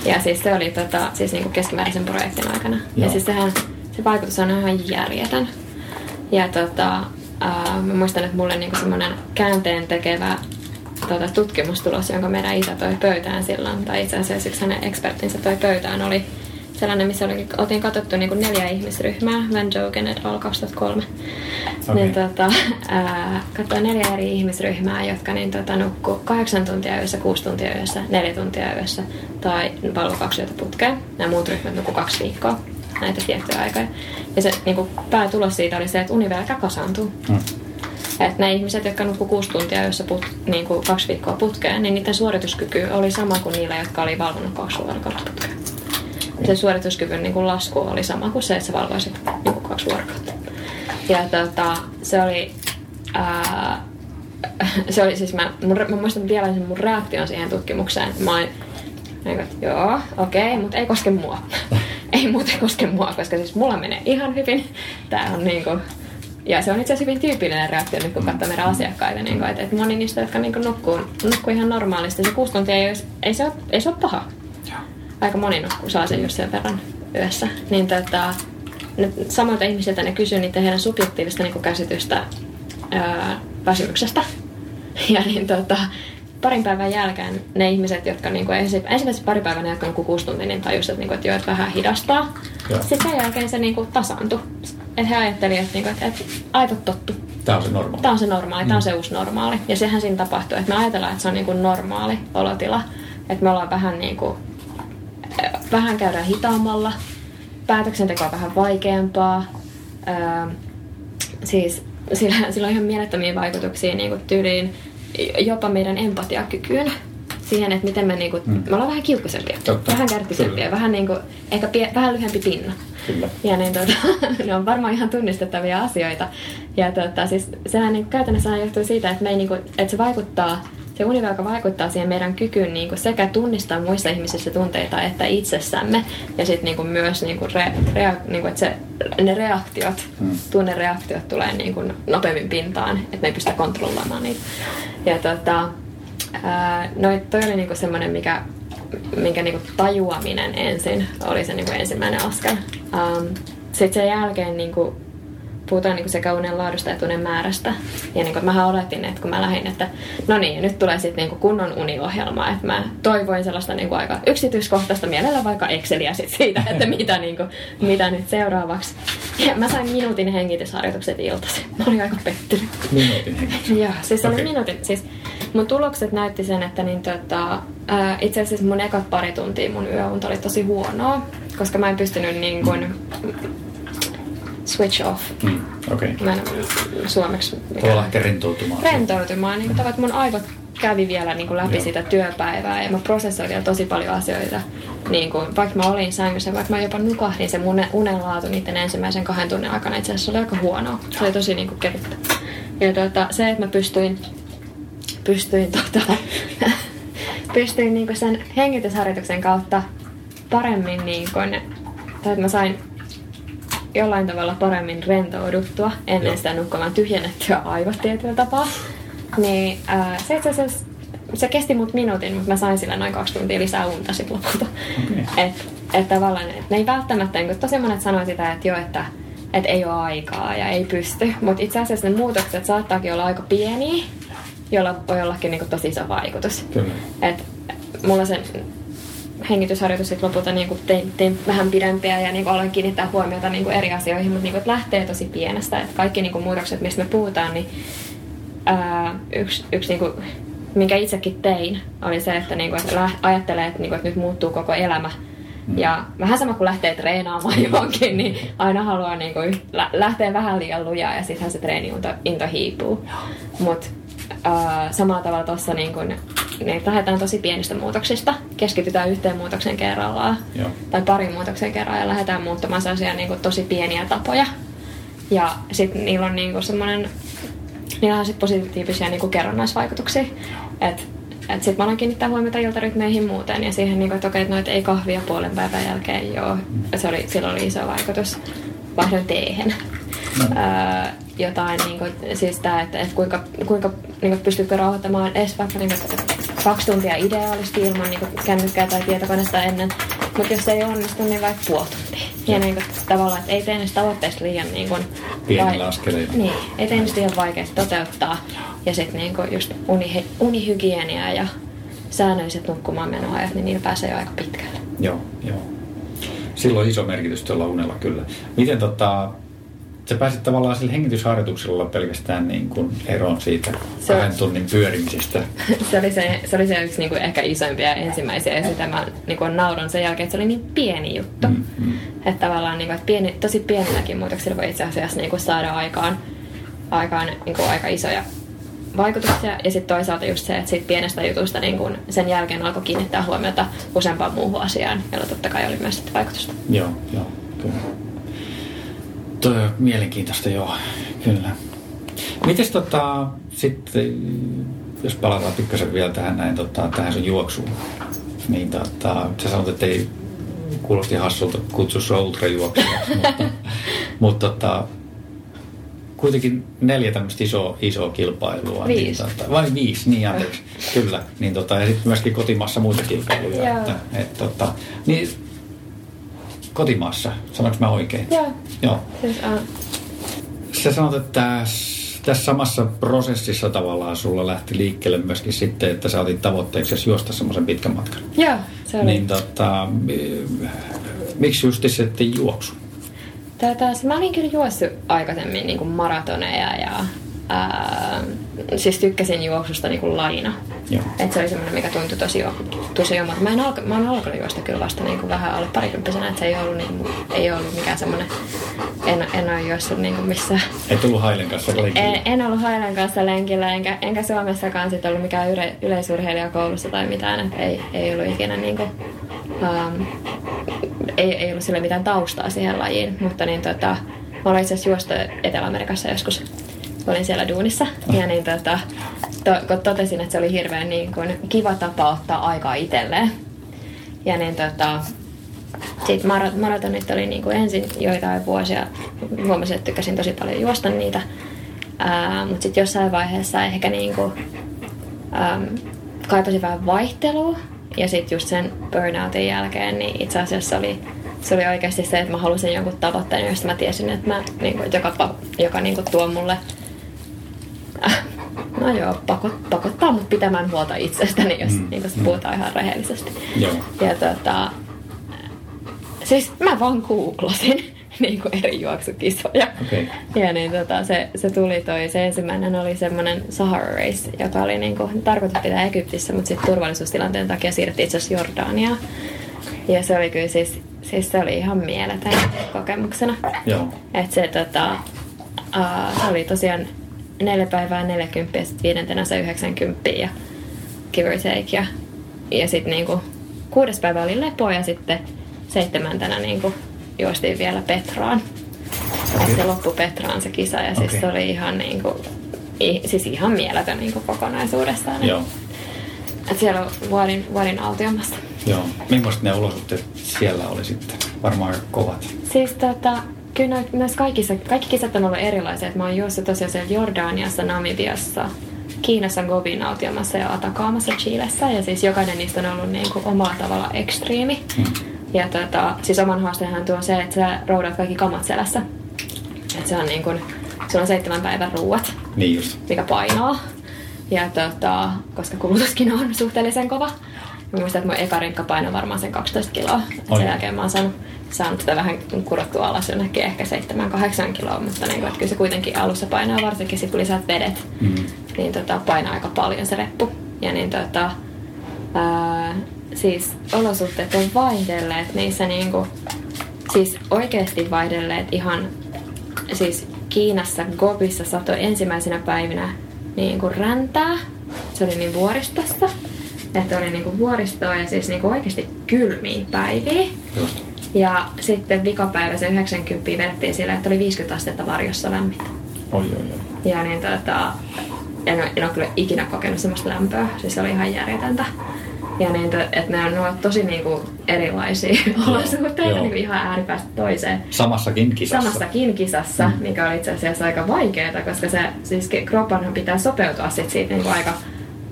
Ja siis se oli tota, siis niin kuin keskimääräisen projektin aikana. Joo. Ja siis sehän, se vaikutus on ihan järjetön. Ja tota, uh, mä muistan, että mulle niin semmoinen käänteen tekevä tota, tutkimustulos, jonka meidän isä toi pöytään silloin, tai itse asiassa yksi hänen ekspertinsä toi pöytään, oli sellainen, missä oli, oltiin katsottu niin kuin neljä ihmisryhmää, Van Jogen et al. 2003. Okay. Niin, tota, katsoin neljä eri ihmisryhmää, jotka niin, tota, nukkuu kahdeksan tuntia yössä, kuusi tuntia yössä, neljä tuntia yössä tai valvo kaksi yötä putkeen. Nämä muut ryhmät nukkuu kaksi viikkoa näitä tiettyjä aikoja. Ja se niin kuin, päätulos siitä oli se, että uni vielä kasaantuu. Mm. Että ne ihmiset, jotka nukkuu kuusi tuntia yössä put, niin kuin kaksi viikkoa putkeen, niin niiden suorituskyky oli sama kuin niillä, jotka oli valvonut kaksi vuorokautta putkeen se suorituskyvyn niin kuin lasku oli sama kuin se, että sä valvoisit niin kuin kaksi vuorokautta. Ja tota, se oli... Ää, se oli siis, mä, mun, mä muistan vielä sen mun reaktion siihen tutkimukseen. Mä olin, niin että joo, okei, okay, mutta ei koske mua. ei muuten koske mua, koska siis mulla menee ihan hyvin. Tää on niinku, ja se on itse asiassa hyvin tyypillinen reaktio nyt kun katsoo meidän asiakkaita. Niin kuin, että, että moni niistä, jotka niin nukkuu, nukkuu ihan normaalisti, se kuusi tuntia ei, ei, se ole, ei se ole paha aika moni nukkuu saa sen just sen verran yössä. Niin tota, ne, samoilta ihmisiltä ne kysyy niitä heidän subjektiivista niin käsitystä ää, väsymyksestä. Ja niin tota, parin päivän jälkeen ne ihmiset, jotka niin kuin ensimmäisen pari päivän jälkeen kun kuusi tuntia, niin tajusivat, että, niin kuin, että, jo, että vähän hidastaa. Joo. Sitten sen jälkeen se niin kuin, tasaantui. Että he ajattelivat, että, niin kuin, että, että aito tottu. Tämä on se normaali. Tämä on se normaali, mm. tämä on se uusi normaali. Ja sehän siinä tapahtuu, että me ajatellaan, että se on niin kuin normaali olotila. Että me ollaan vähän niin kuin vähän käydään hitaammalla, päätöksenteko on vähän vaikeampaa. Öö, siis sillä, sillä on ihan mielettömiä vaikutuksia niin kuin tyyliin jopa meidän empatiakykyyn. Siihen, että miten me, niin kuin, mm. me ollaan vähän kiukkusempia, Totta. vähän kärttisempiä, vähän, niin kuin, ehkä pie, vähän lyhyempi pinna. Kyllä. Ja niin, tuota, ne on varmaan ihan tunnistettavia asioita. Ja tuota, siis, sehän niin, käytännössä johtuu siitä, että, me ei, niin kuin, että se vaikuttaa se univelka vaikuttaa siihen meidän kykyyn niin kuin sekä tunnistaa muissa ihmisissä tunteita että itsessämme. Ja sitten niin kuin myös, niin kuin re, rea, niin kuin, että se, ne reaktiot, hmm. tunnereaktiot tulee niin kuin nopeammin pintaan, että me ei pystytä kontrolloimaan niitä. Ja tota, ää, no, toi oli niin kuin semmoinen, mikä minkä niinku tajuaminen ensin oli se niinku ensimmäinen askel. Um, Sitten sen jälkeen niinku puhutaan niin sekä unen laadusta että unen määrästä. Ja niin kuin mähän oletin, että kun mä lähdin, että no niin, nyt tulee sitten niin kunnon uniohjelma. Että mä toivoin sellaista niin kuin aika yksityiskohtaista mielellä vaikka Exceliä sit siitä, että mitä, niin kuin, mitä nyt seuraavaksi. Ja mä sain minuutin hengitysharjoitukset iltaisin. Mä olin aika pettynyt. Minuutin hengitys? Joo, siis okay. oli minuutin. Siis mun tulokset näytti sen, että niin tota, ää, itse asiassa mun ekat pari tuntia mun yöunta oli tosi huonoa, koska mä en pystynyt niin kuin, switch off. Mm, okay. Mä en suomeksi... Mikä... ehkä rentoutumaan. Rentoutumaan. Niin tavat mun aivot kävi vielä niin kuin läpi Joo. sitä työpäivää ja mä prosessoin vielä tosi paljon asioita. Niin kuin, vaikka mä olin sängyssä, vaikka mä jopa nukahdin, se mun unen laatu niiden ensimmäisen kahden tunnin aikana itse asiassa oli aika huonoa. Se oli tosi niin kuin kevyttä. Ja tuota, se, että mä pystyin, pystyin, tota, pystyin niin kuin sen hengitysharjoituksen kautta paremmin, niin kuin, tai että mä sain jollain tavalla paremmin rentouduttua ennen Joo. sitä nukkumaan tyhjennettyä aivot tietyllä tapaa. Niin ää, se itse asiassa, se kesti mut minuutin, mutta mä sain sillä noin kaksi tuntia lisää unta sit lopulta. Okei. Et, et tavallaan, et ne ei välttämättä, niin tosi monet sanoo sitä, että joo, että et ei ole aikaa ja ei pysty. Mutta itse asiassa ne muutokset saattaakin olla aika pieniä, jolla voi ollakin niin tosi iso vaikutus. Kyllä. Et mulla sen hengitysharjoitus sit lopulta niin tein, tein, vähän pidempiä ja niin aloin kiinnittää huomiota niin eri asioihin, mutta niin lähtee tosi pienestä. Et kaikki niin muutokset, mistä me puhutaan, niin ää, yksi, yksi niin kuin, minkä itsekin tein, oli se, että, niin kuin, että ajattelee, että, niin kuin, että nyt muuttuu koko elämä. Ja vähän sama kuin lähtee treenaamaan johonkin, niin aina haluaa niin kuin, lä- lähteä vähän liian lujaa ja sittenhän se treeniinto into hiipuu. Mutta samalla tavalla tuossa niin kuin, niin lähdetään tosi pienistä muutoksista. Keskitytään yhteen muutoksen kerrallaan Joo. tai parin muutoksen kerran ja lähdetään muuttamaan sellaisia niin kuin, tosi pieniä tapoja. Ja sitten niillä on niin kuin, semmoinen, niillä on sit positiivisia niin kuin, kerrannaisvaikutuksia. Että et sitten mä aloin kiinnittää huomiota iltarytmeihin muuten ja siihen, niin kuin, että okei, että noita ei kahvia puolen päivän jälkeen joo. Se oli, sillä oli iso vaikutus. Vaihdoin teehen. Öö, jotain, niin kuin, siis tää, että, että kuinka, kuinka niin kuin, pystytkö rauhoittamaan edes vaikka niin kuin, kaksi tuntia ideaalisti ilman niin kuin, kännykkää tai tietokonetta ennen. Mutta jos se ei onnistu, niin vaikka puoli tuntia. Ja niin kuin, tavallaan, että ei tee niistä tavoitteista liian niin kuin, Pienillä askeleilla. Niin, ei tee niistä liian vaikeasti toteuttaa. Ja sitten niin kuin, just uni, unihygienia ja säännölliset nukkumaan menoajat, niin niillä pääsee jo aika pitkälle. Joo, joo. Silloin iso merkitys tuolla unella kyllä. Miten tota, sä pääsit tavallaan sillä hengitysharjoituksella pelkästään niin kuin eroon siitä Se kahden tunnin pyörimisestä? se, oli se, se oli se yksi niin kuin ehkä isoimpia ensimmäisiä ja sitä mä niin kuin nauron sen jälkeen, että se oli niin pieni juttu. Mm, mm. Että tavallaan niin kuin, että pieni, tosi pienilläkin muutoksilla voi itse asiassa niin kuin saada aikaan, aikaan niin kuin aika isoja vaikutuksia. Ja sitten toisaalta just se, että siitä pienestä jutusta niin kuin sen jälkeen alkoi kiinnittää huomiota useampaan muuhun asiaan, jolla totta kai oli myös sitten vaikutusta. Joo, joo, kyllä. Toi on mielenkiintoista, joo, kyllä. Mites tota, sitten, jos palataan pikkasen vielä tähän näin, tota, tähän sun juoksuun, niin tota, sä sanot, että ei kuulosti hassulta kutsua sua ultrajuoksijaksi, mutta, mutta tota, kuitenkin neljä tämmöistä isoa, isoa kilpailua. Viisi. Niin, tota, vai viisi, niin anteeksi, kyllä. Niin, tota, ja sitten myöskin kotimaassa muita kilpailuja. Joo. Että, et, tota, niin, kotimaassa, sanoinko mä oikein? Joo. Joo. Siis, uh, Sä sanot, että tässä- samassa prosessissa tavallaan sulla lähti liikkeelle myöskin sitten, että sä otit tavoitteeksi juosta semmoisen pitkän matkan. joo, se oli. Niin tota, mi- miksi just sitten juoksu? Tätä, mä olin kyllä juossut aikaisemmin niin kuin maratoneja ja ää, siis tykkäsin juoksusta niin kuin laina. Joo. Et se oli semmoinen, mikä tuntui tosi tosi jo, mutta mä, en alka, mä oon alkanut juosta kyllä vasta niin kuin vähän alle parikymppisenä, että se ei ollut, niin, kuin- ei ollut mikään semmoinen, en, en ole juossut niin kuin missään. Et tullut Hailen kanssa lenkille? En, en ollut Hailen kanssa lenkillä, enkä, enkä Suomessakaan sit ollut mikään yle, yleisurheilija koulussa tai mitään, että ei, ei ollut ikinä niinku, um, ei, ei ollut sille mitään taustaa siihen lajiin, mutta niin tota, mä olin itse asiassa juostu Etelä-Amerikassa joskus, olin siellä duunissa, ja niin tota, to, kun totesin, että se oli hirveän niin kuin, kiva tapa ottaa aikaa itselleen, ja niin tota, sitten mara- maratonit oli niin kuin ensin joitain vuosia. Huomasin, että tykkäsin tosi paljon juosta niitä. Mutta sitten jossain vaiheessa ehkä niin kuin, äm, kaipasin vähän vaihtelua. Ja sitten just sen burnoutin jälkeen, niin itse asiassa oli, se oli oikeasti se, että mä halusin jonkun tavoitteen, josta mä tiesin, että mä, niin kuin, joka, joka niin kuin tuo mulle No joo, pakot, pakottaa mut pitämään huolta itsestäni, jos Mm, mm, niin mm. puhutaan ihan rehellisesti. Joo. Ja tota, siis mä vaan googlasin niin kuin eri juoksukisoja. Okei. Ja niin tota, se, se tuli toi, se ensimmäinen oli semmoinen Sahara Race, joka oli niin kuin, tarkoitus pitää Egyptissä, mutta sitten turvallisuustilanteen takia siirrettiin itse asiassa Jordaniaan. Ja se oli kyllä siis, siis se oli ihan mieletön kokemuksena. Joo. Että se, tota, uh, se oli tosiaan neljä päivää 40 ja sitten viidentenä se 90 ja give or take. Ja, ja sitten niinku, kuudes päivä oli lepo ja sitten seitsemäntenä niinku, juostiin vielä Petraan. Okay. Se loppui Petraan se kisa ja siis okay. se oli ihan, niinku, i, siis ihan mieletön niinku, kokonaisuudessaan. Joo. Et siellä on vuodin, vuodin autiomassa. Joo. Millaiset ne olosuhteet siellä oli sitten? Varmaan kovat. Siis tota, kyllä myös kaikissa, kaikki kisat on ollut erilaisia. mä oon juossut tosiaan siellä Jordaniassa, Namibiassa, Kiinassa Gobin autiomassa ja Atakaamassa Chilessä. Ja siis jokainen niistä on ollut niin kuin omalla tavalla ekstriimi. Hmm. Ja tota, siis oman haasteenhan tuo se, että sä roudat kaikki kamat selässä. Että se on niin kuin, sulla on seitsemän päivän ruuat, niin just. mikä painaa. Ja tota, koska kulutuskin on suhteellisen kova. Mä muistan, että mun eka rinkka painoi varmaan sen 12 kiloa. Sen jälkeen mä oon saanut, saanut sitä vähän kurottua alas jonnekin ehkä 7-8 kiloa, mutta niin kuin, että kyllä se kuitenkin alussa painaa, varsinkin kun lisät vedet, mm. niin tota, painaa aika paljon se reppu. Ja niin tota, ää, siis olosuhteet on vaihdelleet niissä niinku, siis oikeasti vaihdelleet ihan, siis Kiinassa Gobissa satoi ensimmäisenä päivinä niin kuin räntää. Se oli niin vuoristossa. Että oli niinku vuoristoa ja siis niinku oikeasti kylmiä päiviä. Just. Ja sitten vikapäivä se 90 vedettiin sillä, että oli 50 astetta varjossa lämmintä. Oi, oi, oi. Ja niin tota, en, en ole kyllä ikinä kokenut semmoista lämpöä. Siis se oli ihan järjetöntä. Ja niin, että ne on, ne on tosi niinku erilaisia olosuhteita niinku ihan ääripäästä toiseen. Samassakin kisassa. Samassakin kisassa, mm. mikä on itse asiassa aika vaikeaa, koska se siis kroppanhan pitää sopeutua sit siitä niinku aika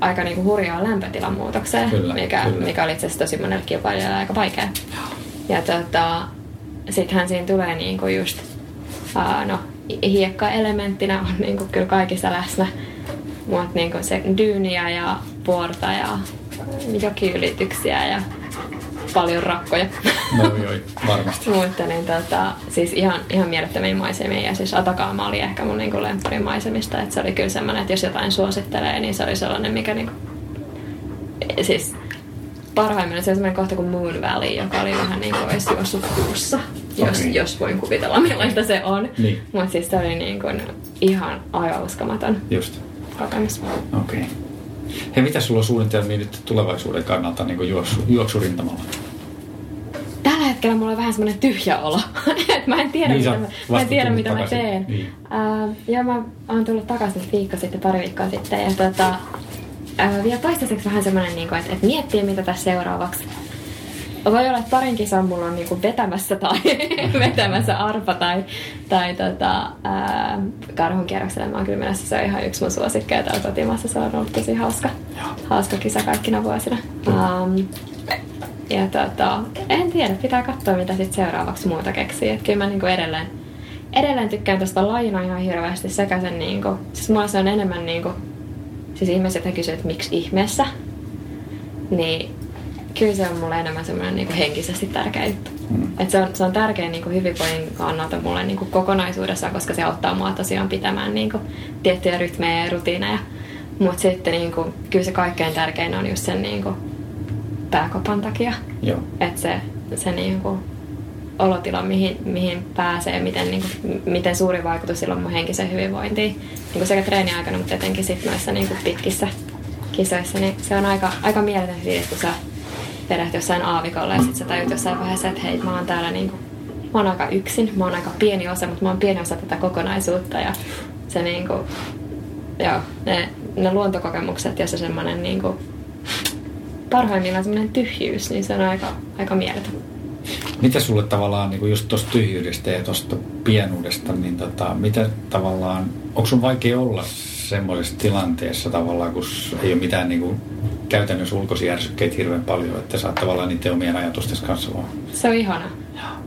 aika niinku hurjaa lämpötilan muutokseen, kyllä, mikä, kyllä. mikä oli itse asiassa tosi monelle kilpailijalle aika vaikea. Ja tota, sittenhän siinä tulee niinku just, uh, no hiekka-elementtinä on niinku kyllä kaikissa läsnä, mutta niinku se dyyniä ja puorta ja jokiylityksiä ja paljon rakkoja. No joo, varmasti. Mutta niin, tota, siis ihan, ihan mielettömiä maisemia ja siis Atakaama oli ehkä mun niinku maisemista, että se oli kyllä semmoinen, että jos jotain suosittelee, niin se oli sellainen, mikä niinku, siis parhaimmillaan se on semmoinen kohta kuin Moon Valley, joka oli vähän niin kuin olisi juossut kuussa, jos, okay. jos voin kuvitella millaista se on. Niin. Mutta siis se oli niin kuin ihan aivan uskomaton Just. kokemus. Okei. Okay. Hei, mitä sulla on suunnitelmia nyt tulevaisuuden kannalta niin juoksu, juoksurintamalla? Hetkellä mulla on vähän semmoinen tyhjä olo. mä en tiedä, niin mitä, mä, mä, en tiedä, mitä mä teen. Niin. Uh, ja mä oon tullut takaisin viikko sitten, pari viikkoa sitten. Ja tota, uh, vielä toistaiseksi vähän semmoinen, niin että, että miettii, mitä tässä seuraavaksi voi olla, että parin kisan mulla on niinku vetämässä tai vetämässä arpa tai, tai tota, ää, karhun kierrokselle. Mä oon kyllä menossa. Se on ihan yksi mun suosikkeja täällä kotimaassa. Se on ollut tosi hauska, hauska kisa kaikkina vuosina. Um, ja tota, en tiedä, pitää katsoa mitä sitten seuraavaksi muuta keksii. Et kyllä mä niinku edelleen, edelleen tykkään tuosta lajina ihan hirveästi sekä sen niinku, siis mulla se on enemmän niinku, siis ihmiset kysyvät, että miksi ihmeessä, niin kyllä se on mulle enemmän semmoinen niin henkisesti tärkeä juttu. Mm. Et se, on, se on tärkeä niin hyvinvoinnin kannalta mulle niin kuin kokonaisuudessaan, koska se auttaa mua tosiaan pitämään niin kuin, tiettyjä rytmejä ja rutiineja. Mutta sitten niin kuin, kyllä se kaikkein tärkein on just sen niin kuin, pääkopan takia. Että se, se niin kuin, olotila, mihin, mihin pääsee, miten, niin kuin, miten suuri vaikutus sillä on mun henkiseen hyvinvointiin. Niin kuin sekä treeniaikana, mutta etenkin sitten noissa niin kuin pitkissä kisoissa, niin se on aika, aika mieletön fiilis, kun sä vedät jossain aavikolla ja sitten sä tajut jossain vaiheessa, että hei, mä oon täällä niinku, mä oon aika yksin, mä oon aika pieni osa, mutta mä oon pieni osa tätä kokonaisuutta ja se niinku, joo, ne, ne luontokokemukset ja se semmoinen niinku, parhaimmillaan semmoinen tyhjyys, niin se on aika, aika mieletön. Mitä sulle tavallaan niin just tuosta tyhjyydestä ja tuosta pienuudesta, niin tota, mitä tavallaan, onko sun vaikea olla semmoisessa tilanteessa tavallaan, kun ei ole mitään niin kuin, käytännössä ulkoisia järsykkeitä hirveän paljon, että saat tavallaan niiden omien ajatusten kanssa vaan. Se on ihana.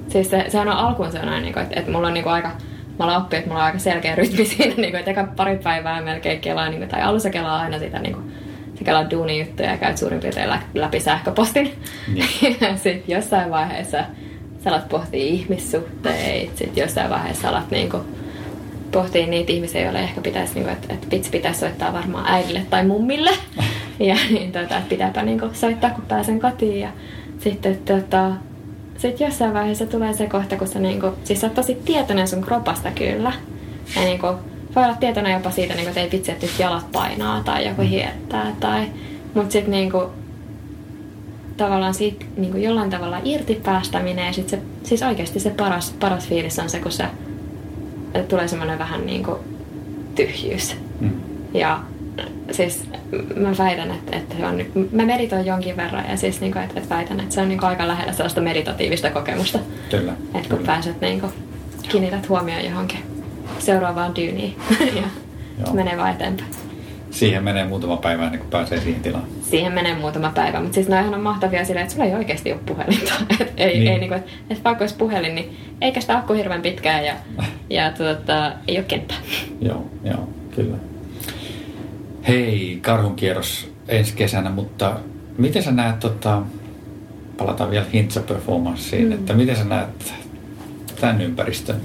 Siis se, sehän on alkuun se on aina, niin kuin, että, että mulla on niin kuin aika, mä olen oppinut, että mulla on aika selkeä rytmi siinä, niin kuin, että eka pari päivää melkein kelaa, niin kuin, tai alussa kelaa aina sitä niin kuin, sä kelaat duunijuttuja ja käyt suurin piirtein läpi sähköpostin. Niin. ja sitten jossain vaiheessa sä alat pohtia ihmissuhteita, sitten jossain vaiheessa alat niin kuin, pohtii niitä ihmisiä, joille ehkä pitäisi, niin kuin, että, että vitsi pitäisi soittaa varmaan äidille tai mummille. ja niin, tota, että pitääpä niin kuin, soittaa, kun pääsen kotiin. Ja sitten tota, sit jossain vaiheessa tulee se kohta, kun sä, niin kuin, siis sä oot tosi tietoinen sun kropasta kyllä. Ja niin kuin, voi olla tietoinen jopa siitä, niin kuin, että ei vitsi, että nyt jalat painaa tai joku hiertää tai Mutta sitten niinku, tavallaan siitä niinku jollain tavalla irti päästäminen ja sit se, siis oikeasti se paras, paras fiilis on se, kun se että tulee semmoinen vähän niinku tyhjyys. Mm. Ja siis mä väitän, että, että se on, mä meditoin jonkin verran ja siis niinku, että, että väitän, että se on niinku aika lähellä sellaista meditatiivista kokemusta. Kyllä. Että kun kyllä. pääset niinku, kiinnität huomioon johonkin seuraavaan dyyniin ja Joo. menee vaan eteenpäin. Siihen menee muutama päivä ennen kuin pääsee siihen tilaan. Siihen menee muutama päivä, mutta siis noihän on mahtavia silleen, että sulla ei oikeasti ole puhelinta. Et ei, Niin. ei niinku, että et vaikka olisi puhelin, niin ei kestä akku hirveän pitkään ja, ja tuota, ei ole kenttää. Joo, joo, kyllä. Hei, karhunkierros ensi kesänä, mutta miten sä näet, tota, palataan vielä Hintsa Performanceen, mm. että miten sä näet tämän ympäristön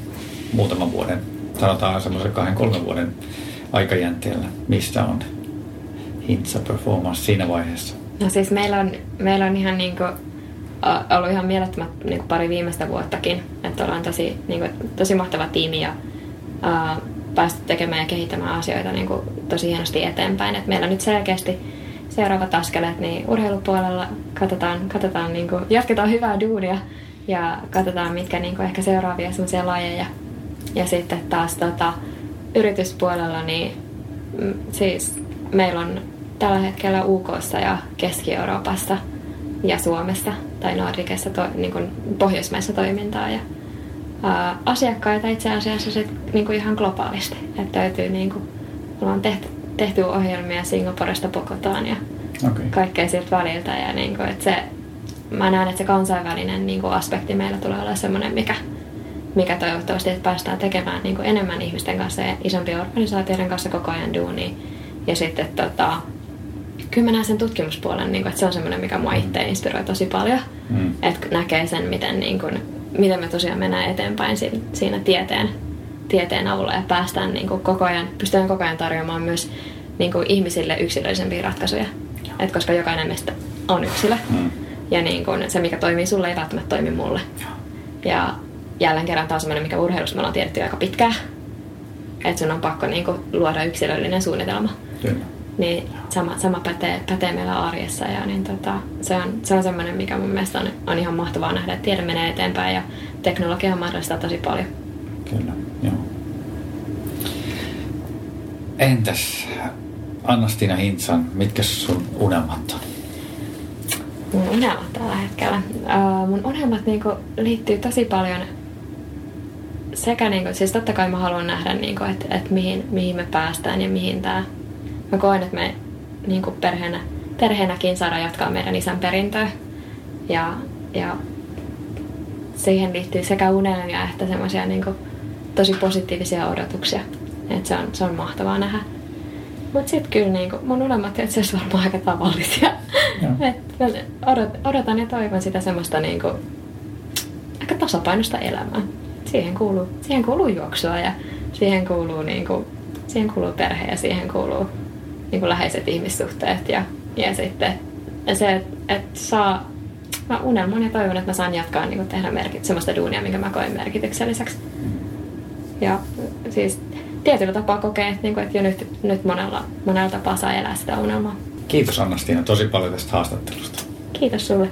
muutaman vuoden, sanotaan semmoisen kahden, kolmen vuoden aikajänteellä, mistä on Hintsa Performance siinä vaiheessa? No siis meillä on, meillä on ihan niinku, a- ollut ihan mielettömät niinku pari viimeistä vuottakin. Että ollaan tosi, niinku, tosi mahtava tiimi ja ää, päästy tekemään ja kehittämään asioita niinku, tosi hienosti eteenpäin. Et meillä on nyt selkeästi seuraavat askeleet, niin urheilupuolella katsotaan, katsotaan niinku, jatketaan hyvää duunia ja katsotaan mitkä niinku, ehkä seuraavia semmoisia lajeja. Ja sitten taas tota, yrityspuolella niin mm, siis meillä on tällä hetkellä UKssa ja Keski-Euroopassa ja Suomessa tai Nordicessa, to, niin kuin Pohjoismaissa toimintaa ja ää, asiakkaita itse asiassa sit, niin kuin ihan globaalisti. Että löytyy niin kuin, ollaan tehty, tehty ohjelmia Singaporesta Bogotaan ja Okei. kaikkea siltä väliltä. Ja niin kuin, että se, mä näen, että se kansainvälinen niin kuin aspekti meillä tulee olla semmoinen, mikä, mikä toivottavasti että päästään tekemään niin kuin enemmän ihmisten kanssa ja isompien organisaatioiden kanssa koko ajan duunia. Ja sitten tota, kyllä mä näen sen tutkimuspuolen, niin kuin, että se on semmoinen, mikä mua itse inspiroi tosi paljon. Mm. Että näkee sen, miten, niin kuin, miten me tosiaan mennään eteenpäin siinä, tieteen, tieteen avulla ja päästään niin kuin koko ajan, pystytään koko ajan tarjoamaan myös niin kuin ihmisille yksilöllisempiä ratkaisuja. Et koska jokainen meistä on yksilö. Mm. Ja niin kun se, mikä toimii sulle, ei välttämättä toimi mulle. Ja jälleen kerran taas semmoinen, mikä urheilussa me ollaan tiedetty aika pitkään. Että sun on pakko niin kun, luoda yksilöllinen suunnitelma. Kyllä. Niin sama, sama pätee, pätee meillä arjessa. Ja niin tota, se on, se on semmoinen, mikä mun mielestä on, on ihan mahtavaa nähdä, että tiede menee eteenpäin ja teknologia mahdollistaa tosi paljon. Kyllä, joo. Entäs Anna-Stina Hintsan, mitkä sun unelmat on? mun unelmat tällä hetkellä. Uh, mun unelmat niinku liittyy tosi paljon sekä niinku, siis totta kai mä haluan nähdä niinku, että et mihin, mihin me päästään ja mihin tää... Mä koen, että me niinku perheenä, perheenäkin saadaan jatkaa meidän isän perintöä. Ja, ja siihen liittyy sekä unelmia että semmoisia niinku tosi positiivisia odotuksia. Et se, on, se on mahtavaa nähdä. Mutta sitten kyllä niinku, mun unelmat on itse asiassa varmaan aika tavallisia. Et odot, odotan ja toivon sitä semmoista niinku, aika tasapainosta elämää. Siihen kuuluu, siihen kuuluu juoksua ja siihen kuuluu, niinku, siihen kuuluu perhe ja siihen kuuluu niinku läheiset ihmissuhteet. Ja, ja sitten se, että et saa, mä unelmoin ja toivon, että mä saan jatkaa niinku tehdä merkit, semmoista duunia, minkä mä koen merkitykselliseksi. Ja siis tietyllä tapaa kokee, että, niinku, että jo nyt, nyt monella, monella tapaa saa elää sitä unelmaa. Kiitos Anna-Stina tosi paljon tästä haastattelusta. Kiitos sulle.